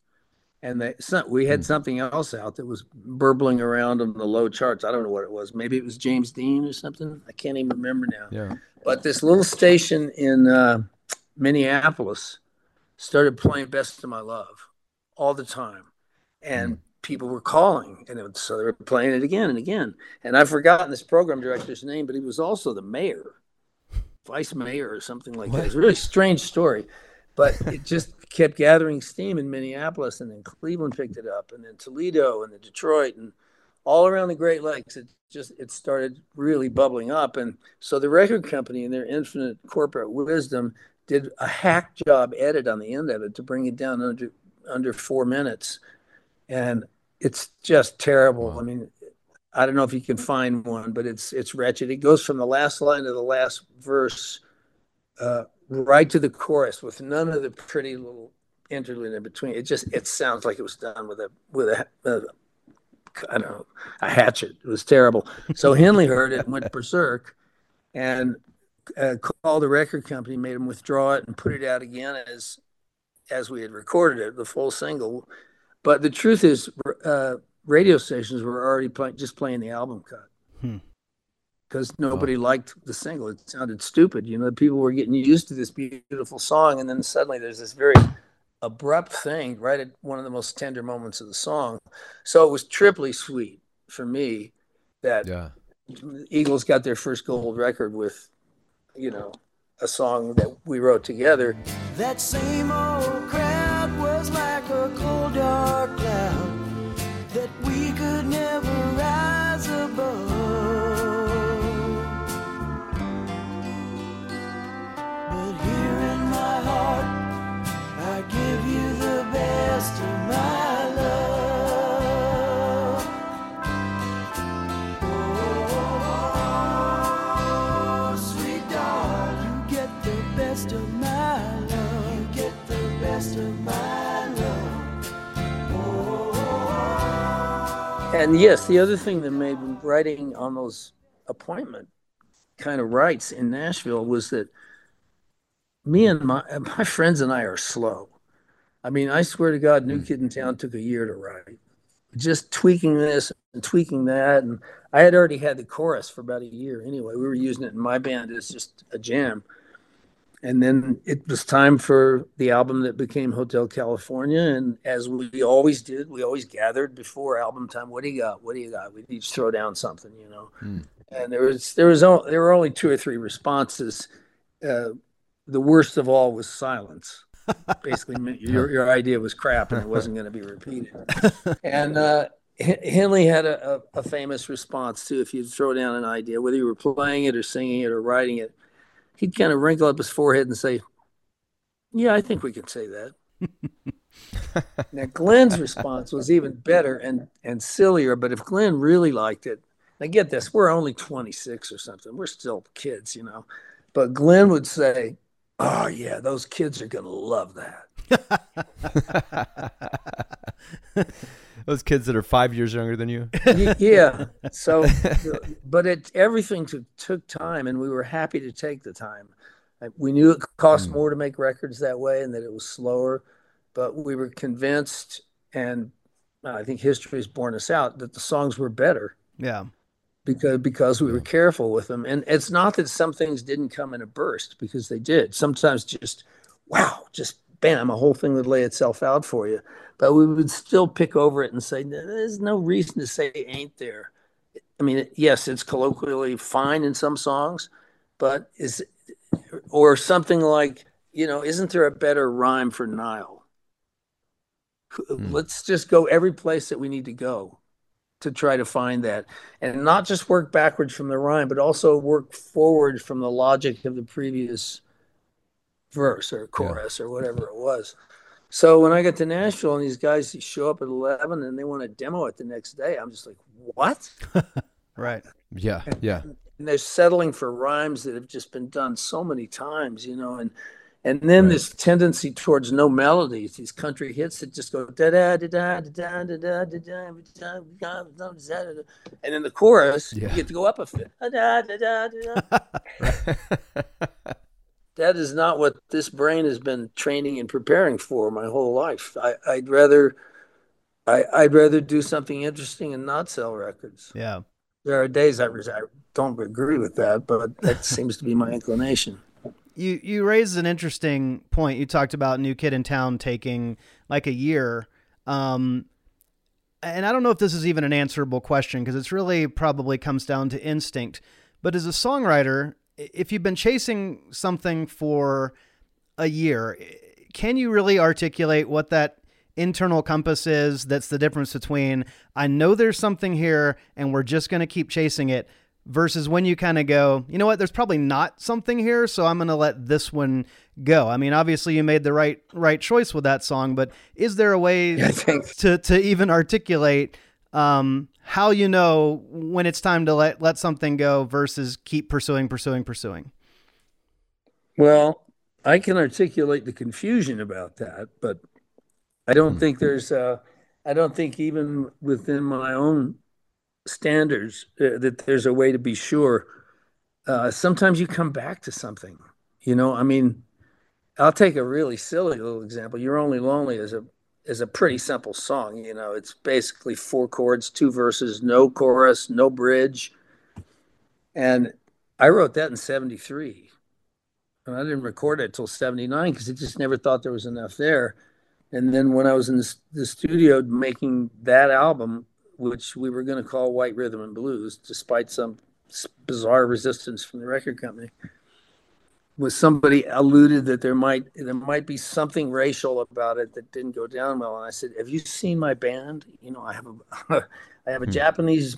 And they, so, we had something else out that was burbling around on the low charts. I don't know what it was. Maybe it was James Dean or something. I can't even remember now. yeah. But this little station in uh, Minneapolis started playing "Best of My Love" all the time, and people were calling, and it was, so they were playing it again and again. And I've forgotten this program director's name, but he was also the mayor, vice mayor, or something like that. It's a really strange story, but it just kept gathering steam in Minneapolis, and then Cleveland picked it up, and then Toledo, and then Detroit, and all around the Great Lakes. It just it started really bubbling up, and so the record company, in their infinite corporate wisdom, did a hack job edit on the end of it to bring it down under under four minutes, and it's just terrible. I mean, I don't know if you can find one, but it's it's wretched. It goes from the last line to the last verse, uh, right to the chorus, with none of the pretty little interlude in between. It just it sounds like it was done with a with a I don't know a hatchet. It was terrible. So Henley heard it and went berserk, and uh, called the record company, made them withdraw it and put it out again as as we had recorded it, the full single. But the truth is, uh, radio stations were already playing just playing the album cut Hmm. because nobody liked the single. It sounded stupid. You know, people were getting used to this beautiful song, and then suddenly there's this very abrupt thing right at one of the most tender moments of the song. So it was triply sweet for me that Yeah. Eagles got their first gold record with, you know, a song that we wrote together. That same old crowd was like a cold dark cloud that we could never rise above. And yes, the other thing that made writing on those appointment kind of rights in Nashville was that me and my my friends and I are slow. I mean, I swear to God, New hmm. Kid in Town took a year to write. just tweaking this and tweaking that. And I had already had the chorus for about a year anyway. We were using it in my band as just a jam. And then it was time for the album that became Hotel California. And as we always did, we always gathered before album time. What do you got? What do you got? We each throw down something, you know. Mm. And there was there was only, there were only two or three responses. Uh, the worst of all was silence. Basically, your your idea was crap and it wasn't going to be repeated. and uh, Henley had a, a, a, famous response too. If you throw down an idea, whether you were playing it or singing it or writing it, he'd kind of wrinkle up his forehead and say, "Yeah, I think we can say that." now Glenn's response was even better and and sillier. But if Glenn really liked it, now get this, we're only 26 or something. We're still kids, you know. But Glenn would say, "Oh yeah, those kids are gonna love that." those kids that are five years younger than you. yeah. So, but it everything took took time, and we were happy to take the time. We knew it cost mm. more to make records that way, and that it was slower, but we were convinced, and I think history has borne us out that the songs were better. Yeah. Because because we were careful with them, and it's not that some things didn't come in a burst, because they did. Sometimes just wow, just bam, a whole thing would lay itself out for you but we would still pick over it and say, there's no reason to say ain't there. I mean, yes, it's colloquially fine in some songs, but is, or something like, you know, isn't there a better rhyme for Nile? Hmm. Let's just go every place that we need to go to try to find that and not just work backwards from the rhyme, but also work forward from the logic of the previous verse or chorus yeah. or whatever it was. So when I get to Nashville and these guys show up at 11 and they want to demo it the next day, I'm just like, what? right. Yeah. Yeah. And they're settling for rhymes that have just been done so many times, you know, and and then right. this tendency towards no melodies, these country hits that just go da da da da da da da da da da da and then the chorus yeah. you get to go up a bit. Da, da, da, da that is not what this brain has been training and preparing for my whole life. I, would rather, I, would rather do something interesting and not sell records. Yeah, there are days I, I don't agree with that, but that seems to be my inclination. You you raised an interesting point. You talked about New Kid in Town taking like a year. Um, and I don't know if this is even an answerable question because it's really probably comes down to instinct. But as a songwriter, if you've been chasing something for a year, can you really articulate what that internal compass is that's the difference between I know there's something here and we're just going to keep chasing it versus when you kind of go, you know what, there's probably not something here, so I'm going to let this one go. I mean, obviously you made the right right choice with that song, but is there a way yeah, to to even articulate um, how you know when it's time to let let something go versus keep pursuing, pursuing, pursuing. Well, I can articulate the confusion about that, but I don't think there's uh, I don't think even within my own standards uh, that there's a way to be sure. Uh, sometimes you come back to something, you know. I mean, I'll take a really silly little example. You're only lonely as a is a pretty simple song. You know, it's basically four chords, two verses, no chorus, no bridge. And I wrote that in 73. And I didn't record it until 79 because I just never thought there was enough there. And then when I was in the studio making that album, which we were going to call White Rhythm and Blues, despite some bizarre resistance from the record company, was somebody alluded that there might there might be something racial about it that didn't go down well and i said have you seen my band you know i have a i have a hmm. japanese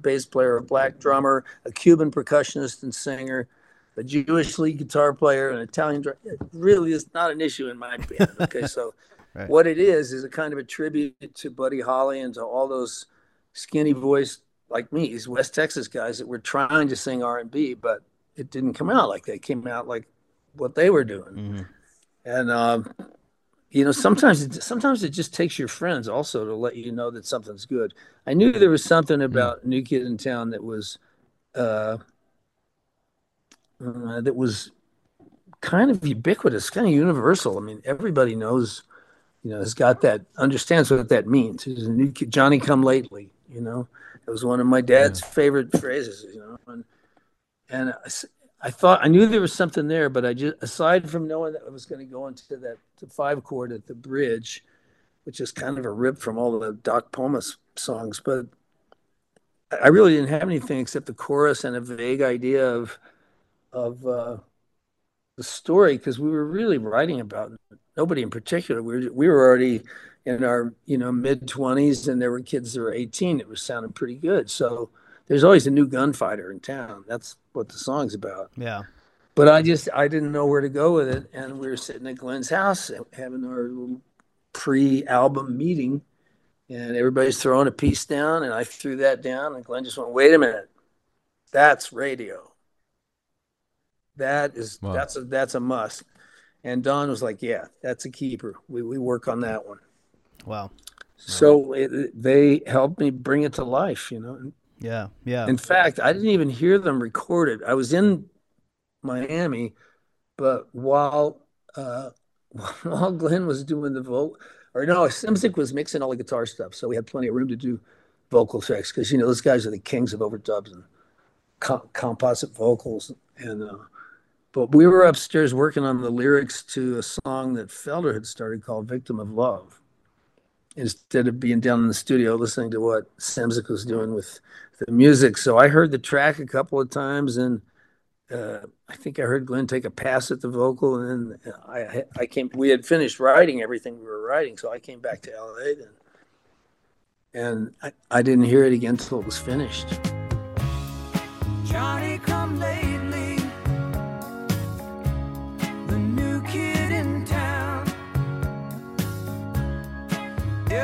bass player a black drummer a cuban percussionist and singer a jewish lead guitar player an italian drummer it really is not an issue in my band okay so right. what it is is a kind of a tribute to buddy holly and to all those skinny voiced like me these west texas guys that were trying to sing r&b but it didn't come out like that. It came out like what they were doing. Mm-hmm. And um, you know, sometimes it, sometimes it just takes your friends also to let you know that something's good. I knew there was something mm-hmm. about. New Kid in Town that was uh, uh, that was kind of ubiquitous, kind of universal. I mean, everybody knows you know, has got that understands what that means. He's a new kid, Johnny come lately, you know. It was one of my dad's favorite phrases, you know. And, and I thought I knew there was something there, but I just aside from knowing that I was going to go into that five chord at the bridge, which is kind of a rip from all the Doc Pomus songs, but I I really didn't have anything except the chorus and a vague idea of of uh, the story because we were really writing about nobody in particular. We were, we were already in our you know mid twenties, and there were kids that were eighteen. It was sounding pretty good. So there's always a new gunfighter in town. That's what the song's about. Yeah. But I just I didn't know where to go with it, and we were sitting at Glenn's house having our little pre-album meeting, and everybody's throwing a piece down, and I threw that down, and Glenn just went, "Wait a minute, that's radio. That is Wow. that's a that's a must." And Don was like, "Yeah, that's a keeper. We we work on that one." Wow. So it, they helped me bring it to life, you know. Yeah. Yeah. In fact, I didn't even hear them recorded. I was in Miami, but while uh, while Glenn was doing the vote, or no, Szymczyk was mixing all the guitar stuff, so we had plenty of room to do vocal tracks because you know those guys are the kings of overdubs and com- composite vocals. And uh, but we were upstairs working on the lyrics to a song that Felder had started called "Victim of Love." Instead of being down in the studio listening to what Szymczyk was doing with the music. So I heard the track a couple of times, and uh, I think I heard Glenn take a pass at the vocal, and then I I came. We had finished writing everything we were writing, so I came back to LA then, and I, I didn't hear it again until it was finished. Johnny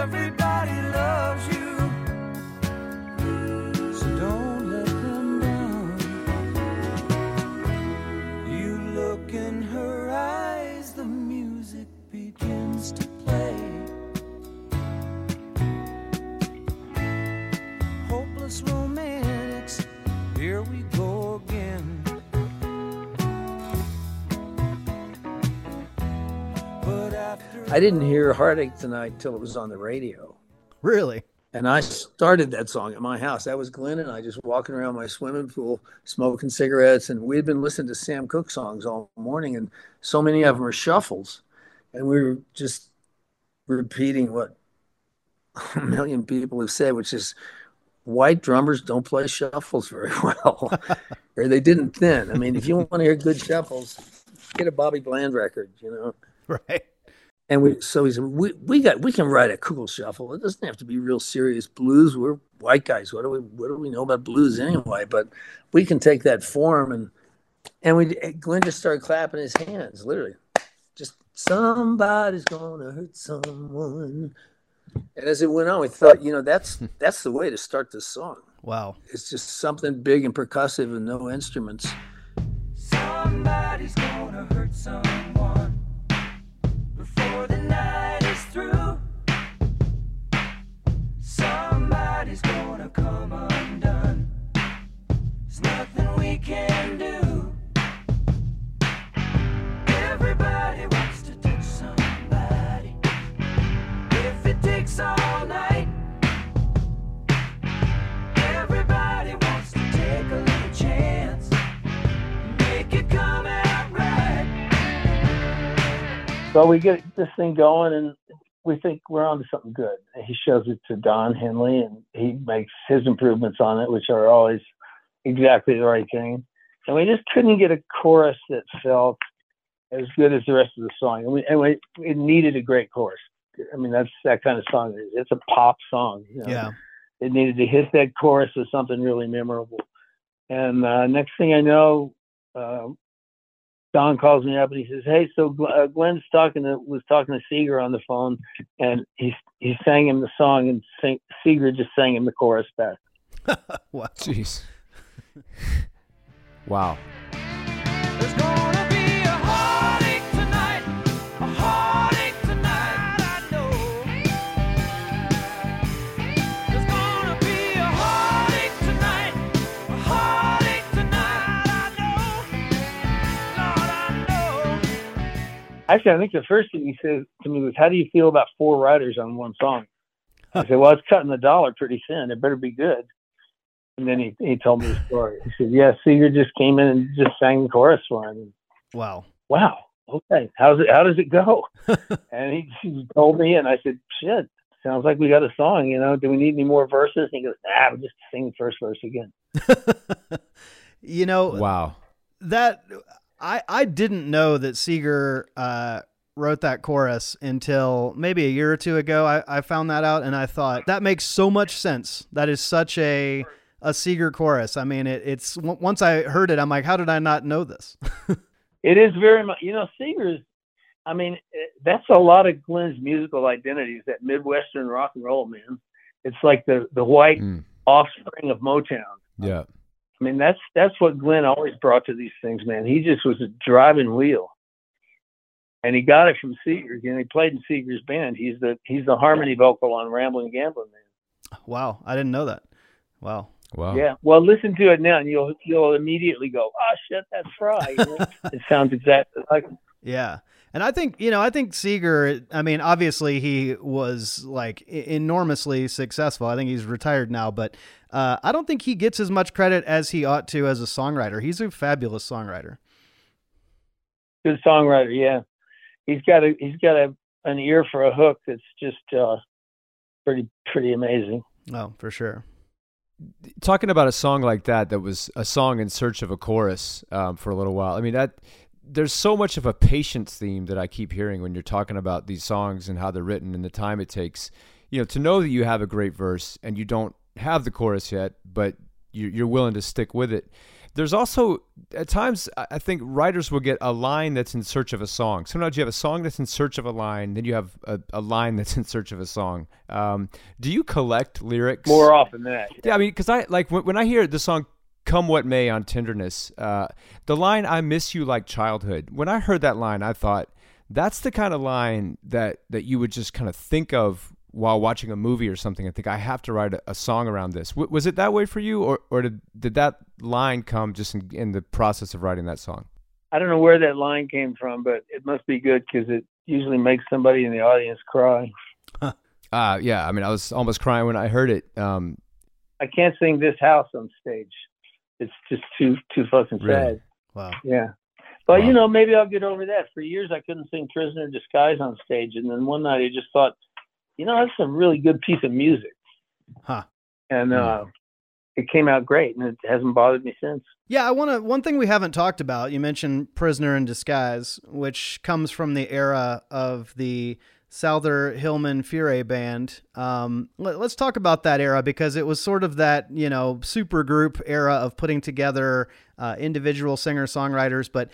Everybody I didn't hear Heartache Tonight till it was on the radio. Really? And I started that song at my house. That was Glenn and I just walking around my swimming pool, smoking cigarettes. And we had been listening to Sam Cooke songs all morning, and so many of them are shuffles. And we were just repeating what a million people have said, which is white drummers don't play shuffles very well, or they didn't then. I mean, if you want to hear good shuffles, get a Bobby Bland record, you know. Right. And we so he said, we, we got we can write a cool shuffle. It doesn't have to be real serious blues. We're white guys. What do we what do we know about blues anyway? But we can take that form and and we Glenn just started clapping his hands, literally. Just somebody's gonna hurt someone. And as it went on, we thought, you know, that's that's the way to start this song. Wow. It's just something big and percussive and no instruments. somebody's gonna hurt someone So we get this thing going, and we think we're onto something good. He shows it to Don Henley, and he makes his improvements on it, which are always exactly the right thing. And we just couldn't get a chorus that felt as good as the rest of the song. And, we, and we, it needed a great chorus. I mean, that's that kind of song. It's a pop song. You know? Yeah. it needed to hit that chorus with something really memorable. And uh, next thing I know, uh, Don calls me up and he says, "Hey, so Gl- uh, Glenn's talking to was talking to Seger on the phone, and he he sang him the song, and sing, Seger just sang him the chorus back." Wow. Jeez. wow. Actually, I think the first thing he said to me was, "How do you feel about four writers on one song?" I said, "Well, it's cutting the dollar pretty thin. It better be good." And then he he told me the story. He said, "Yeah, Seger just came in and just sang the chorus for him." Wow. Wow. Okay. How's it? How does it go? and he, he told me, and I said, "Shit, sounds like we got a song. You know, do we need any more verses?" And he goes, "Ah, we'll just sing the first verse again." you know, Wow. that I I didn't know that Seger uh, wrote that chorus until maybe a year or two ago. I, I found that out and I thought that makes so much sense. That is such a a Seger chorus. I mean, it, it's w- once I heard it, I'm like, how did I not know this? It is very much, you know, Seger's. I mean, eh, that's a lot of Glenn's musical identities. That Midwestern rock and roll man. It's like the the white Mm. offspring of Motown. Yeah. I mean, that's that's what Glenn always brought to these things, man. He just was a driving wheel, and he got it from Seger. And he played in Seger's band. He's the he's the harmony vocal on Rambling Gambling Man. wow, I didn't know that. Wow. Wow. Yeah. Well, listen to it now, and you'll you'll immediately go, "Oh shit, that's Frey." You know? it sounds exactly like. him. Yeah. And I think, you know, I think Seger, I mean, obviously he was like enormously successful. I think he's retired now, but uh, I don't think he gets as much credit as he ought to as a songwriter. He's a fabulous songwriter. Good songwriter. Yeah. He's got a he's got a an ear for a hook that's just uh, pretty pretty amazing. Oh, for sure. talking about a song like that that was a song in search of a chorus um, for a little while i mean that there's so much of a patience theme that i keep hearing when you're talking about these songs and how they're written and the time it takes you know to know that you have a great verse and you don't have the chorus yet but you- you're willing to stick with it there's also at times I I think writers will get a line that's in search of a song. Sometimes you have a song that's in search of a line, then you have a, a line that's in search of a song. Um, do you collect lyrics More often than that. yeah, I mean, because I like when, when I hear the song "Come What May" on Tenderness, uh, the line "I miss you like childhood." When I heard that line, I thought that's the kind of line that that you would just kind of think of while watching a movie or something. I think I have to write a, a song around this. W- was it that way for you, or or did did that line come just in, in the process of writing that song? I don't know where that line came from, but it must be good because it usually makes somebody in the audience cry. Uh, yeah, I mean, I was almost crying when I heard it. Um, I can't sing this house on stage. It's just too too fucking sad. Really? Wow. Yeah. But Wow. you know, maybe I'll get over that. For years I couldn't sing Prisoner in Disguise on stage and then one night I just thought, you know, that's a really good piece of music. Huh. And Hmm. uh it came out great and it hasn't bothered me since. Yeah, I want to. One thing we haven't talked about, you mentioned Prisoner in Disguise, which comes from the era of the Souther Hillman Furay band. Um, let, us talk about that era because it was sort of that, you know, super group era of putting together uh, individual singer songwriters. But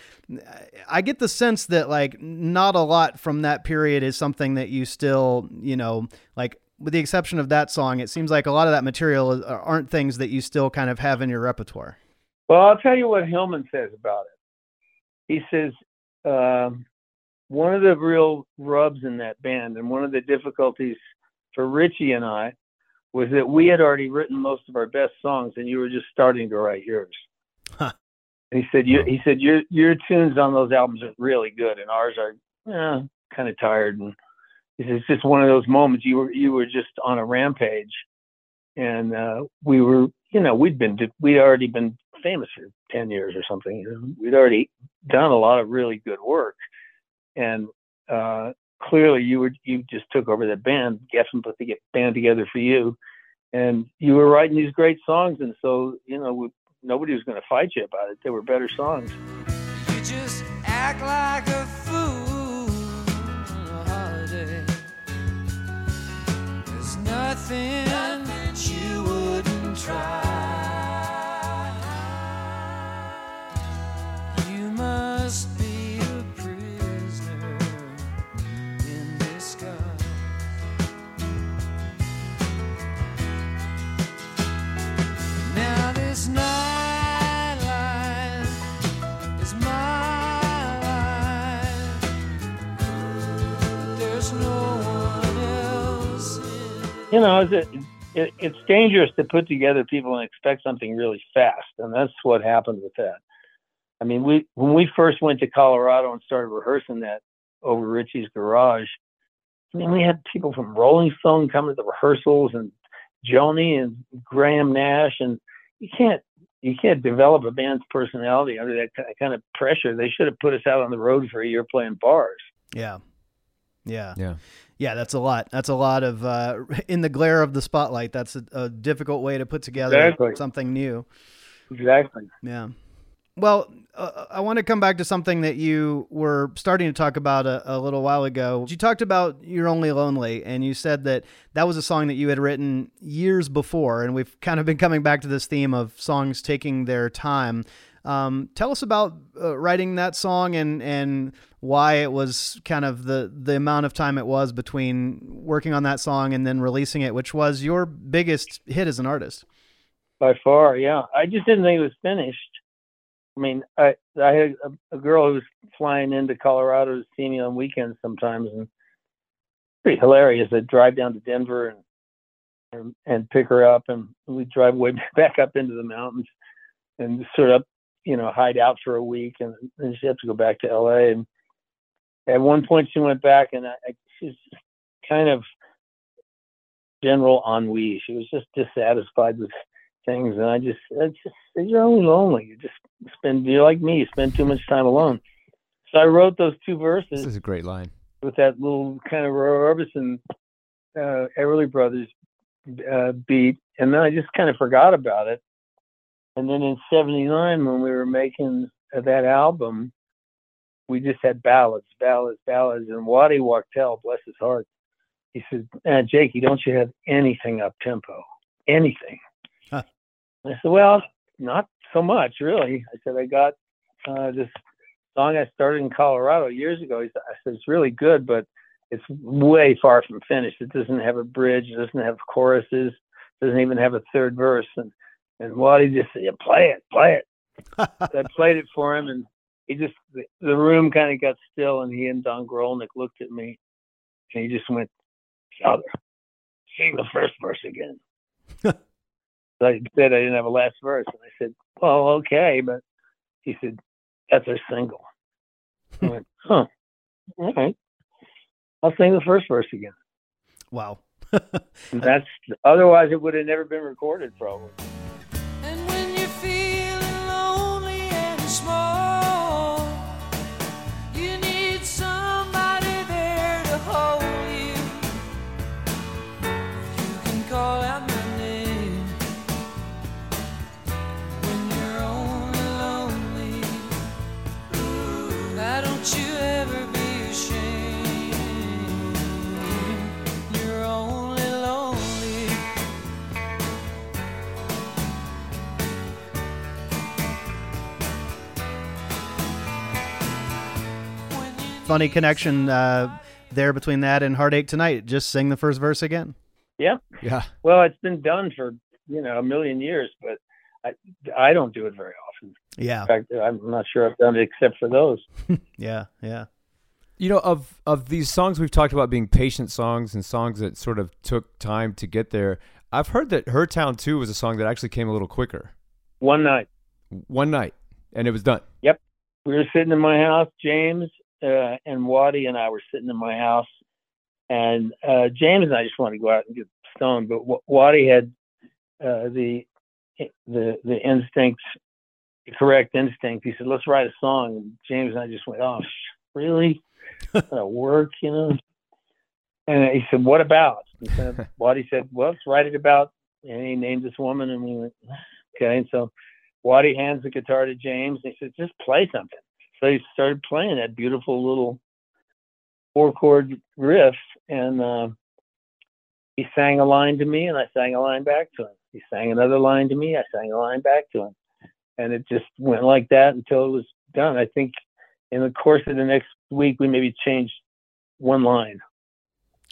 I get the sense that, like, not a lot from that period is something that you still, you know, like, with the exception of that song, it seems like a lot of that material aren't things that you still kind of have in your repertoire. Well, I'll tell you what Hillman says about it. He says um, one of the real rubs in that band and one of the difficulties for Richie and I was that we had already written most of our best songs and you were just starting to write yours. Huh. And he said, you, he said, your, your tunes on those albums are really good and ours are eh, kind of tired. And he said, it's just one of those moments you were, you were just on a rampage and uh, we were, you know, we'd been, we'd already been famous for 10 years or something. You know? We'd already done a lot of really good work. And uh, clearly you were, you just took over the band, Geffen put the band together for you. And you were writing these great songs. And so, you know, we, nobody was going to fight you about it. They were better songs. You just act like a fool nothing, you wouldn't try. You know, it's, it, it's dangerous to put together people and expect something really fast, and that's what happened with that. I mean, we when we first went to Colorado and started rehearsing that, over Richie's garage. I mean, we had people from Rolling Stone coming to the rehearsals and Joni and Graham Nash, and you can't you can't develop a band's personality under that kind of pressure. They should have put us out on the road for a year playing bars. Yeah. Yeah. Yeah. Yeah, that's a lot. That's a lot of uh, in the glare of the spotlight. That's a, a difficult way to put together Exactly. something new. Exactly. Yeah. Well, uh, I want to come back to something that you were starting to talk about a, a little while ago. You talked about "You're Only Lonely," and you said that that was a song that you had written years before. And we've kind of been coming back to this theme of songs taking their time. Um, tell us about uh, writing that song and and why it was kind of the the amount of time it was between working on that song and then releasing it, which was your biggest hit as an artist. by far. Yeah, I just didn't think it was finished. I mean, I I had a, a girl who was flying into Colorado to see me on weekends sometimes, and pretty hilarious. I'd drive down to Denver and and, and pick her up, and we'd drive way back up into the mountains and sort of you know hide out for a week, and then she had to go back to L.A. And at one point she went back, and I, I she's kind of general ennui. She was just dissatisfied with things, and I just, I just, you're only lonely. You just spend, you're like me, you spend too much time alone. So I wrote those two verses. This is a great line. with that little kind of Roy Orbison, uh, Everly Brothers uh, beat, and then I just kind of forgot about it. And then in '79, when we were making that album, we just had ballads, ballads, ballads. And Waddy Wachtel, bless his heart, he said, uh, "Jakey, don't you have anything up tempo? Anything?" Huh. I said, "Well, not so much, really." I said, "I got uh, this song I started in Colorado years ago." He said, "I said it's really good, but it's way far from finished. It doesn't have a bridge. It doesn't have choruses. Doesn't even have a third verse." And and Waddy just said, yeah, "Play it, play it." So I played it for him, and he just the, the room kind of got still, and he and Don Grolnick looked at me, and he just went, "Souther, sing the first verse again." so I said I didn't have a last verse, and I said, "Well, okay," but he said, "That's our single." I went, "Huh, all right, I'll sing the first verse again." Wow. That's otherwise it would have never been recorded, probably. Funny connection uh, there between that and Heartache Tonight. Just sing the first verse again. Yeah. Yeah. Well, it's been done for you know a million years, but I I don't do it very often. Yeah. In fact, I'm not sure I've done it except for those. Yeah. Yeah. You know, of of these songs we've talked about being patient songs and songs that sort of took time to get there. I've heard that Her Town Too was a song that actually came a little quicker. One night, One night and it was done. Yep. We were sitting in my house. James uh, and Waddy and I were sitting in my house, and uh, James and I just wanted to go out and get stoned, but W- Waddy had uh, the the the instinct, the correct instinct. He said, "Let's write a song." And James and I just went, "Oh, really? That'll work, you know?" And he said, "What about?" He said, Waddy said, "Well, let's write it about." And he named this woman, and we went, "Okay." And so Waddy hands the guitar to James, and he said, "Just play something." So he started playing that beautiful little four chord riff, and uh, he sang a line to me, and I sang a line back to him. He sang another line to me, I sang a line back to him, and it just went like that until it was done. I think in the course of the next week, we maybe changed one line,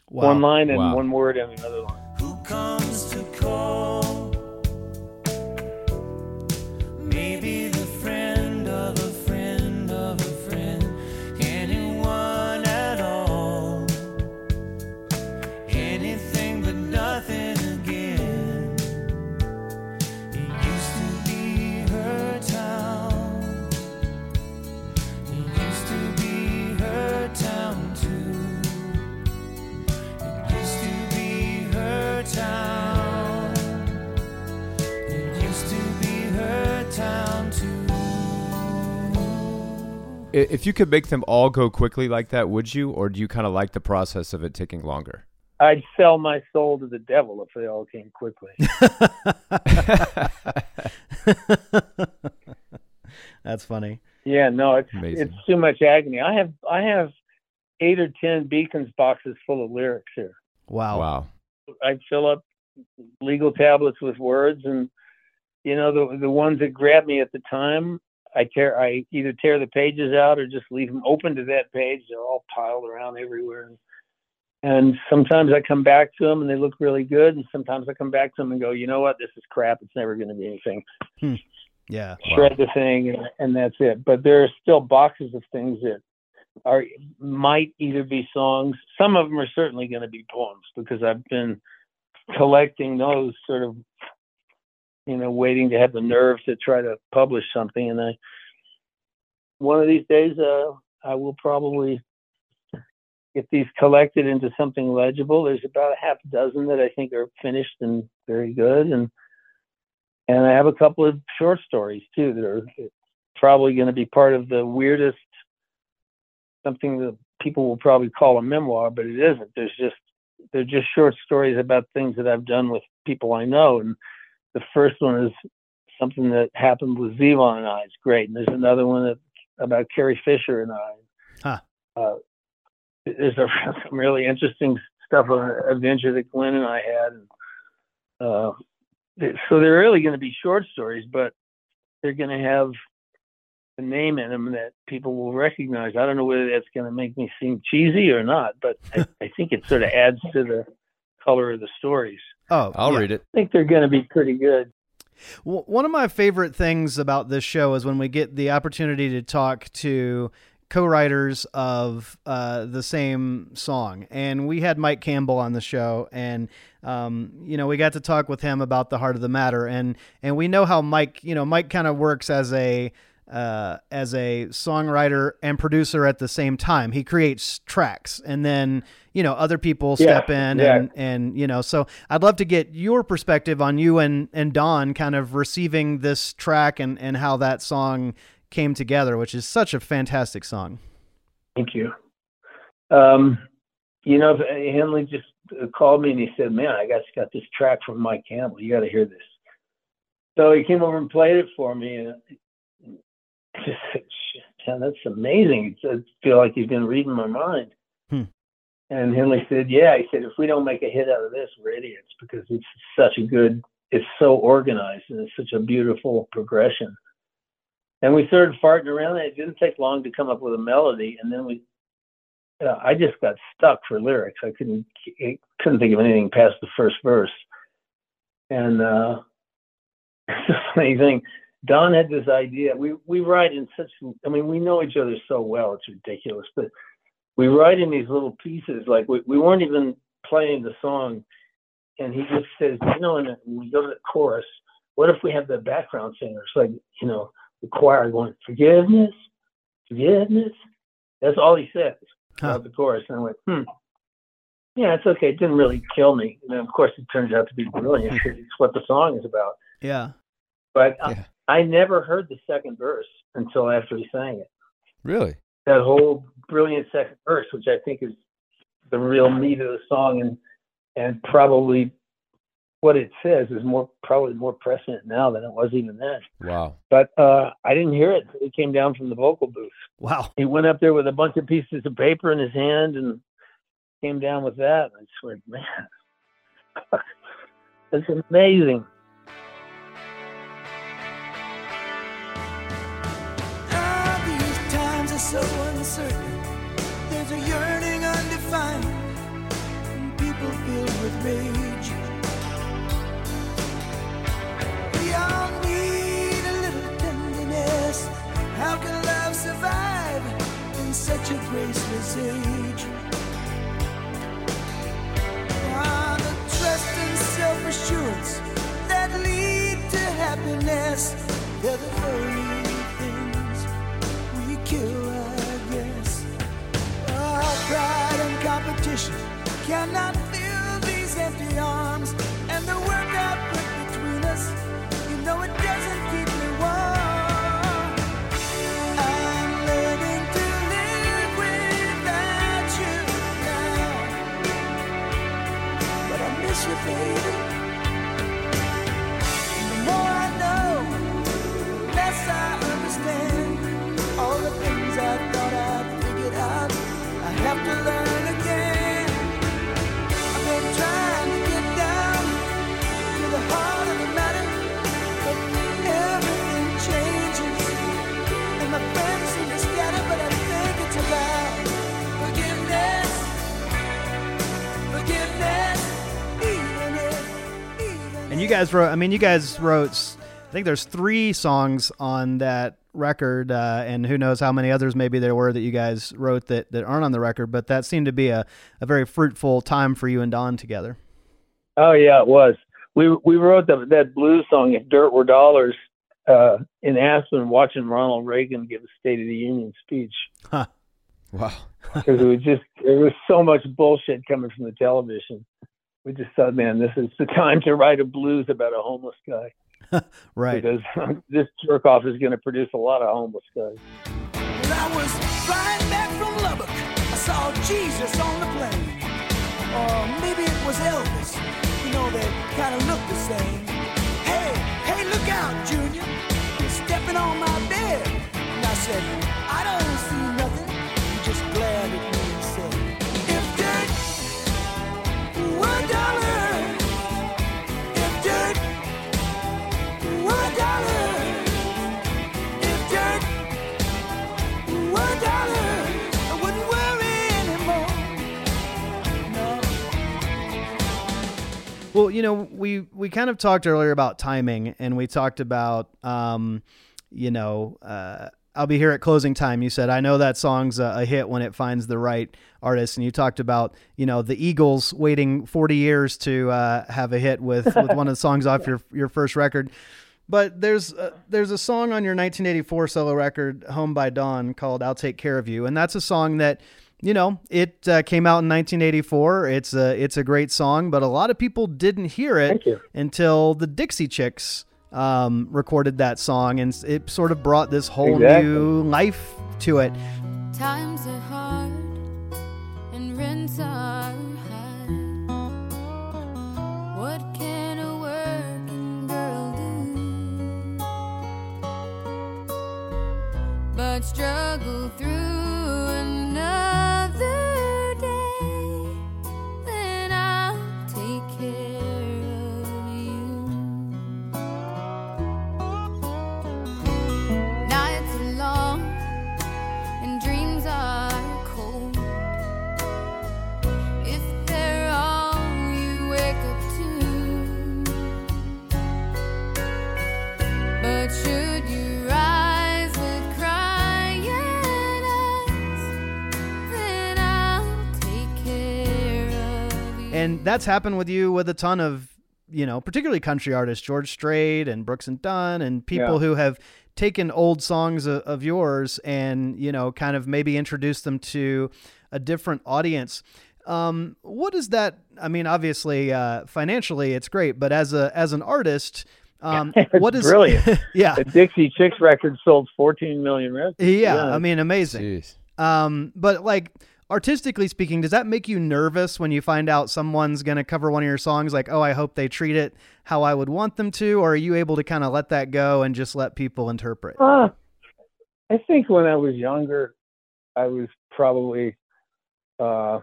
Wow. one line, and Wow. one word and another line. If you could make them all go quickly like that, would you, or do you kind of like the process of it taking longer? I'd sell my soul to the devil if they all came quickly. That's funny. Yeah, no, it's Amazing. it's too much agony. I have I have eight or ten Bekins boxes full of lyrics here. Wow. Wow. I'd fill up legal tablets with words, and you know the the ones that grab me at the time, I tear I either tear the pages out or just leave them open to that page. They're all piled around everywhere, and, and sometimes I come back to them and they look really good, and sometimes I come back to them and go, you know what, this is crap. It's never going to be anything. Hmm. Yeah. Shred the thing, and, and that's it. But there are still boxes of things that are might either be songs. Some of them are certainly going to be poems because I've been collecting those sort of you know waiting to have the nerve to try to publish something. And i one of these days uh i will probably get these collected into something legible. There's about a half dozen that i think are finished and very good. And and i have a couple of short stories too that are probably going to be part of the weirdest something that people will probably call a memoir but it isn't. There's just they're just short stories about things that I've done with people I know. And the first one is something that happened with Zevon and I. It's great. And there's another one that, about Carrie Fisher and I. Huh. Uh, there's a, some really interesting stuff on an adventure that Glenn and I had. And, uh, so they're really going to be short stories, but they're going to have a name in them that people will recognize. I don't know whether that's going to make me seem cheesy or not, but I, I think it sort of adds to the color of the stories. Oh, I'll yeah. read it. I think they're going to be pretty good. W- One of my favorite things about this show is when we get the opportunity to talk to co-writers of uh, the same song, and we had Mike Campbell on the show, and um, you know we got to talk with him about the heart of the matter, and and we know how Mike, you know, Mike kind of works as a uh, as a songwriter and producer at the same time. He creates tracks, and then you know other people Yeah, step in yeah. and and you know. So I'd love to get your perspective on you and and Don kind of receiving this track and and how that song came together, which is such a fantastic song. Thank you. Um, you know, Henley just uh, called me and he said, "Man, I got got this track from Mike Campbell. You got to hear this." So he came over and played it for me, and Man, that's amazing." It's, I feel like he's been reading my mind. Hmm. And Henley said, "Yeah." He said, "If we don't make a hit out of this, we're idiots because it's such a good, it's so organized and it's such a beautiful progression." And we started farting around. and It didn't take long to come up with a melody, and then we uh, I just got stuck for lyrics. I couldn't I couldn't think of anything past the first verse. And uh, it's a funny thing. Don had this idea. We we write in such. I mean, we know each other so well. It's ridiculous. But we write in these little pieces. Like we, we weren't even playing the song, and he just says, you know, and when we go to the chorus, what if we have the background singers, like you know, the choir going, forgiveness, forgiveness. That's all he says Huh. about the chorus. And I went, hmm. Yeah, it's okay. It didn't really kill me. And of course, it turns out to be brilliant. it's what the song is about. Yeah. But I- Yeah. I never heard the second verse until after he sang it. Really? That whole brilliant second verse, which I think is the real meat of the song, and and probably what it says is more probably more prescient now than it was even then. Wow. But uh, I didn't hear it. It came down from the vocal booth. Wow. He went up there with a bunch of pieces of paper in his hand and came down with that. I just went, man, that's amazing. So uncertain. There's a yearning undefined, and people filled with rage. We all need a little tenderness. How can love survive in such a graceless age? Ah, the trust and self-assurance that lead to happiness. They're the very things we kill, Pride and competition cannot fill these empty arms and the work I put between us. You know it doesn't keep me warm. I'm learning to live without you now, but I miss you, baby. And you guys wrote. I mean, you guys wrote. I think there's three songs on that record, uh, and who knows how many others maybe there were that you guys wrote that, that aren't on the record. But that seemed to be a, a very fruitful time for you and Don together. Oh yeah, it was. We we wrote the, that blues song "If Dirt Were Dollars" uh, in Aspen, watching Ronald Reagan give a State of the Union speech Huh. Wow. because it was just there was so much bullshit coming from the television. We just thought, man, this is the time to write a blues about a homeless guy Right. because this jerk off is going to produce a lot of homeless guys. When I was flying back from Lubbock, I saw Jesus on the plane. Or maybe it was Elvis. You know, they kind of look the same. Hey, hey, look out, Junior. You're stepping on my bed. And I said, I don't see nothing. He just glared at me and If dirt were a dollar, Well, you know, we we kind of talked earlier about timing, and we talked about, um, you know, uh, I'll be here at closing time. You said I know that song's a, a hit when it finds the right artist, and you talked about, you know, the Eagles waiting forty years to uh, have a hit with with one of the songs off your your first record. But there's uh, there's a song on your 1984 solo record, "Home by Dawn," called "I'll Take Care of You," and that's a song that, you know, it uh, came out in 1984. It's a it's a great song, but a lot of people didn't hear it until the Dixie Chicks um, recorded that song, and it sort of brought this whole Exactly. new life to it. Times are hard and rents are high. What can but struggle through And that's happened with you with a ton of, you know, particularly country artists, George Strait and Brooks and Dunn, and people Yeah. who have taken old songs of, of yours and, you know, kind of maybe introduced them to a different audience. Um, what is that? I mean, obviously, uh, financially, it's great, but as a as an artist, um, It's what is brilliant. yeah, The Dixie Chicks record sold 14 million records. yeah, I mean, amazing. Jeez. Um, but like artistically speaking, does that make you nervous when you find out someone's going to cover one of your songs? Like, oh, I hope they treat it how I would want them to, or are you able to kind of let that go and just let people interpret? Uh, I think when I was younger, I was probably uh,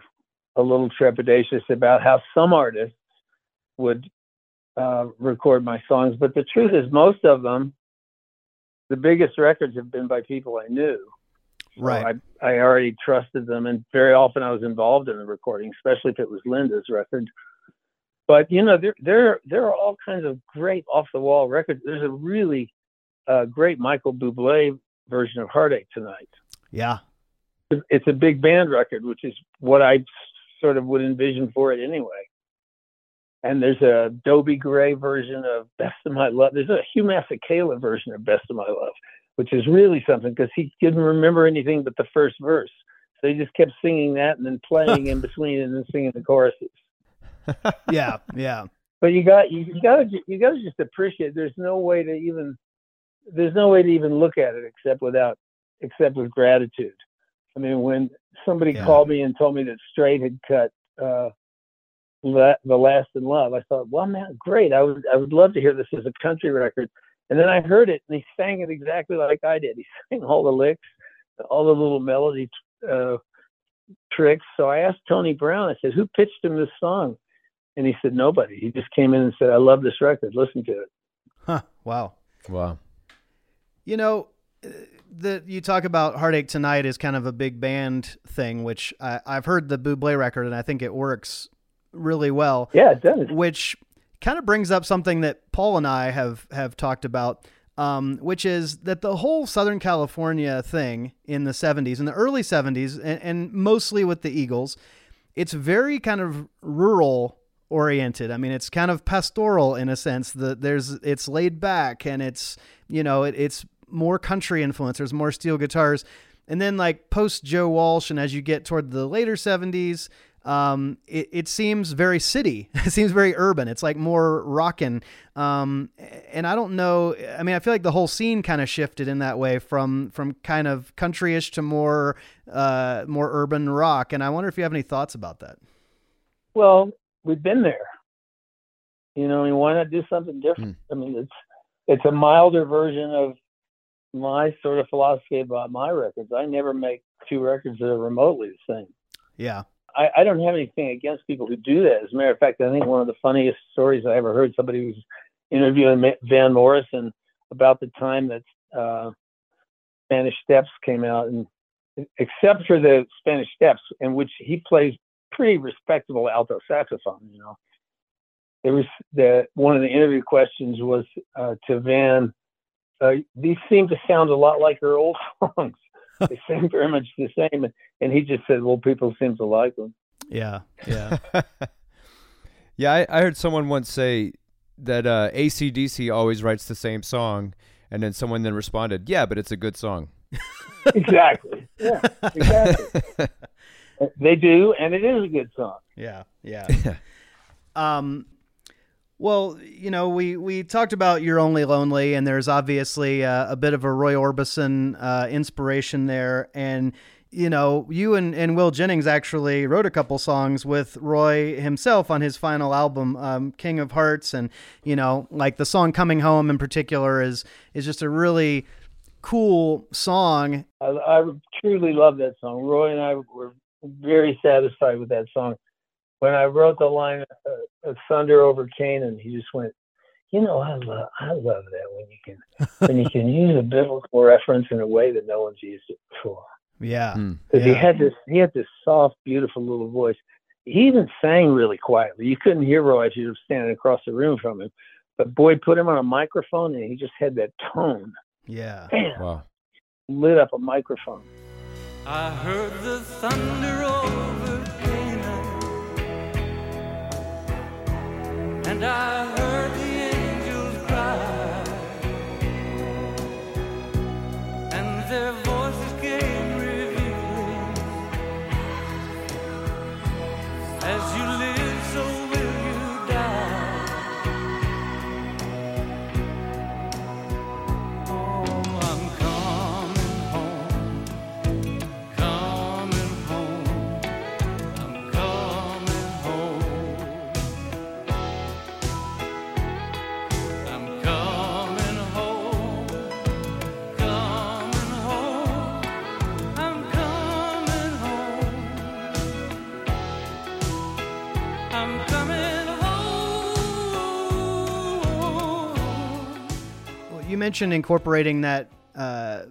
a little trepidatious about how some artists would uh, record my songs. But the truth is, most of them, the biggest records have been by people I knew. So Right. I, I already trusted them, and very often I was involved in the recording, especially if it was Linda's record. But you know, there there there are all kinds of great off the wall records. There's a really uh, great Michael Bublé version of Heartache Tonight. Yeah. It's a big band record, which is what I sort of would envision for it anyway. And there's a Dobie Gray version of Best of My Love. There's a Hugh Masekela version of Best of My Love, which is really something because he didn't remember anything but the first verse. So he just kept singing that and then playing in between and then singing the choruses. Yeah. Yeah. But you got you, you got to you got to just appreciate. There's no way to even there's no way to even look at it except without except with gratitude. I mean, when somebody Yeah. called me and told me that Strait had cut uh, La- the last in love. I thought, well, man, great. I would I would love to hear this as a country record. And then I heard it, and he sang it exactly like I did. He sang all the licks, all the little melody uh, tricks. So I asked Tony Brown. I said, "Who pitched him this song?" And he said, "Nobody. He just came in and said, I love this record. Listen to it." Huh. Wow. Wow. You know, uh, the you talk about "Heartache Tonight" is kind of a big band thing, which I, I've heard the Buble record, and I think it works really well. Yeah, it does. Which kind of brings up something that Paul and I have have talked about, um, which is that the whole Southern California thing in the '70s, in the early '70s, and, and mostly with the Eagles, it's very kind of rural oriented. I mean, it's kind of pastoral in a sense. That there's it's laid back and it's you know it, it's more country influence. There's more steel guitars, and then like post Joe Walsh, and as you get toward the later '70s, um, it, it seems very city. It seems very urban. It's like more rockin'. Um, and I don't know. I mean, I feel like the whole scene kind of shifted in that way from from kind of countryish to more uh, more urban rock. And I wonder if you have any thoughts about that. Well, we've been there. You know, I mean, why not do something different? I mean, it's it's a milder version of my sort of philosophy about my records. I never make two records that are remotely the same. Yeah. I, I don't have anything against people who do that. As a matter of fact, I think one of the funniest stories I ever heard, somebody was interviewing Van Morrison about the time that uh, Spanish Steps came out, and except for the Spanish Steps, in which he plays pretty respectable alto saxophone, you know. There was the one of the interview questions was uh, to Van. Uh, these seem to sound a lot like her old songs. they seem very much the same, and, and he just said, "Well, people seem to like them." Yeah, yeah. yeah, I, I heard someone once say that uh, ACDC always writes the same song, and then someone then responded, "Yeah, but it's a good song." exactly. Yeah, exactly. they do, and it is a good song. Yeah, yeah. um, well, you know, we we talked about "You're Only Lonely," and there's obviously uh, a bit of a Roy Orbison uh, inspiration there, and you know, you and, and Will Jennings actually wrote a couple songs with Roy himself on his final album, um, King of Hearts, and you know, like the song "Coming Home" in particular is is just a really cool song. I, I truly love that song. Roy and I were very satisfied with that song. When I wrote the line uh, of "Thunder over Canaan," he just went, "You know, I love I love that when you can when you can use a biblical reference in a way that no one's used it before." Yeah, because yeah. he had this he had this soft, beautiful little voice. He even sang really quietly. You couldn't hear Roy if you were standing across the room from him. But boy, put him on a microphone, and he just had that tone. Yeah, Bam, Wow. lit up a microphone. I heard the thunder over and I heard mentioned incorporating that uh,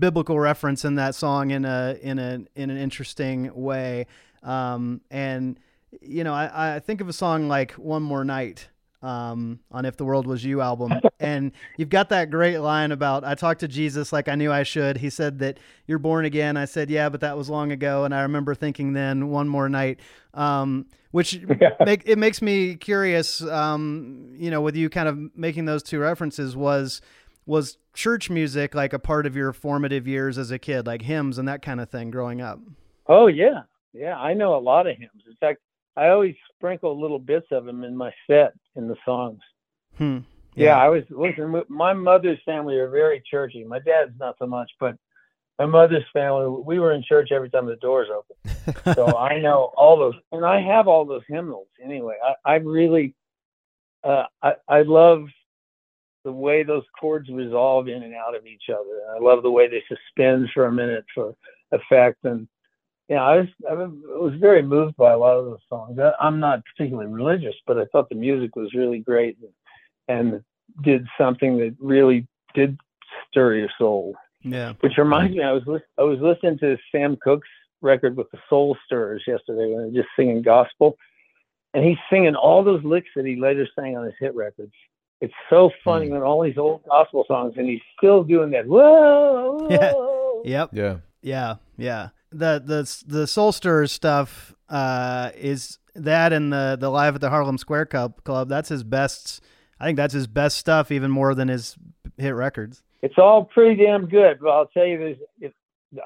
biblical reference in that song in a in a in an interesting way, um, and you know I, I think of a song like "One More Night." Um, on If the World Was You album. and you've got that great line about, I talked to Jesus like I knew I should. He said that you're born again. I said, yeah, but that was long ago. And I remember thinking then one more night, um, which make, it makes me curious, um, you know, with you kind of making those two references was, was church music like a part of your formative years as a kid, like hymns and that kind of thing growing up? Oh yeah, yeah. I know a lot of hymns. In fact, I always sprinkle little bits of them in my set in the songs. Hmm. Yeah, I was listen. My mother's family are very churchy. My dad's not so much, but my mother's family, we were in church every time the doors open. so I know all those, and I have all those hymnals anyway. I, I really, uh, I, I love the way those chords resolve in and out of each other. I love the way they suspend for a minute for effect. And yeah, I was, I was very moved by a lot of those songs. I, I'm not particularly religious, but I thought the music was really great and, and did something that really did stir your soul. Yeah. Which reminds me, I was lis- I was listening to Sam Cooke's record with the Soul Stirrers yesterday when they're just singing gospel, and he's singing all those licks that he later sang on his hit records. It's so funny when all these old gospel songs, and he's still doing that. Whoa. Yeah. Yep. Yeah. Yeah, yeah. The the the Soul Stirrers stuff uh, is that and the the live at the Harlem Square Club Club. That's his best. I think that's his best stuff, even more than his hit records. It's all pretty damn good, but I'll tell you, there's if,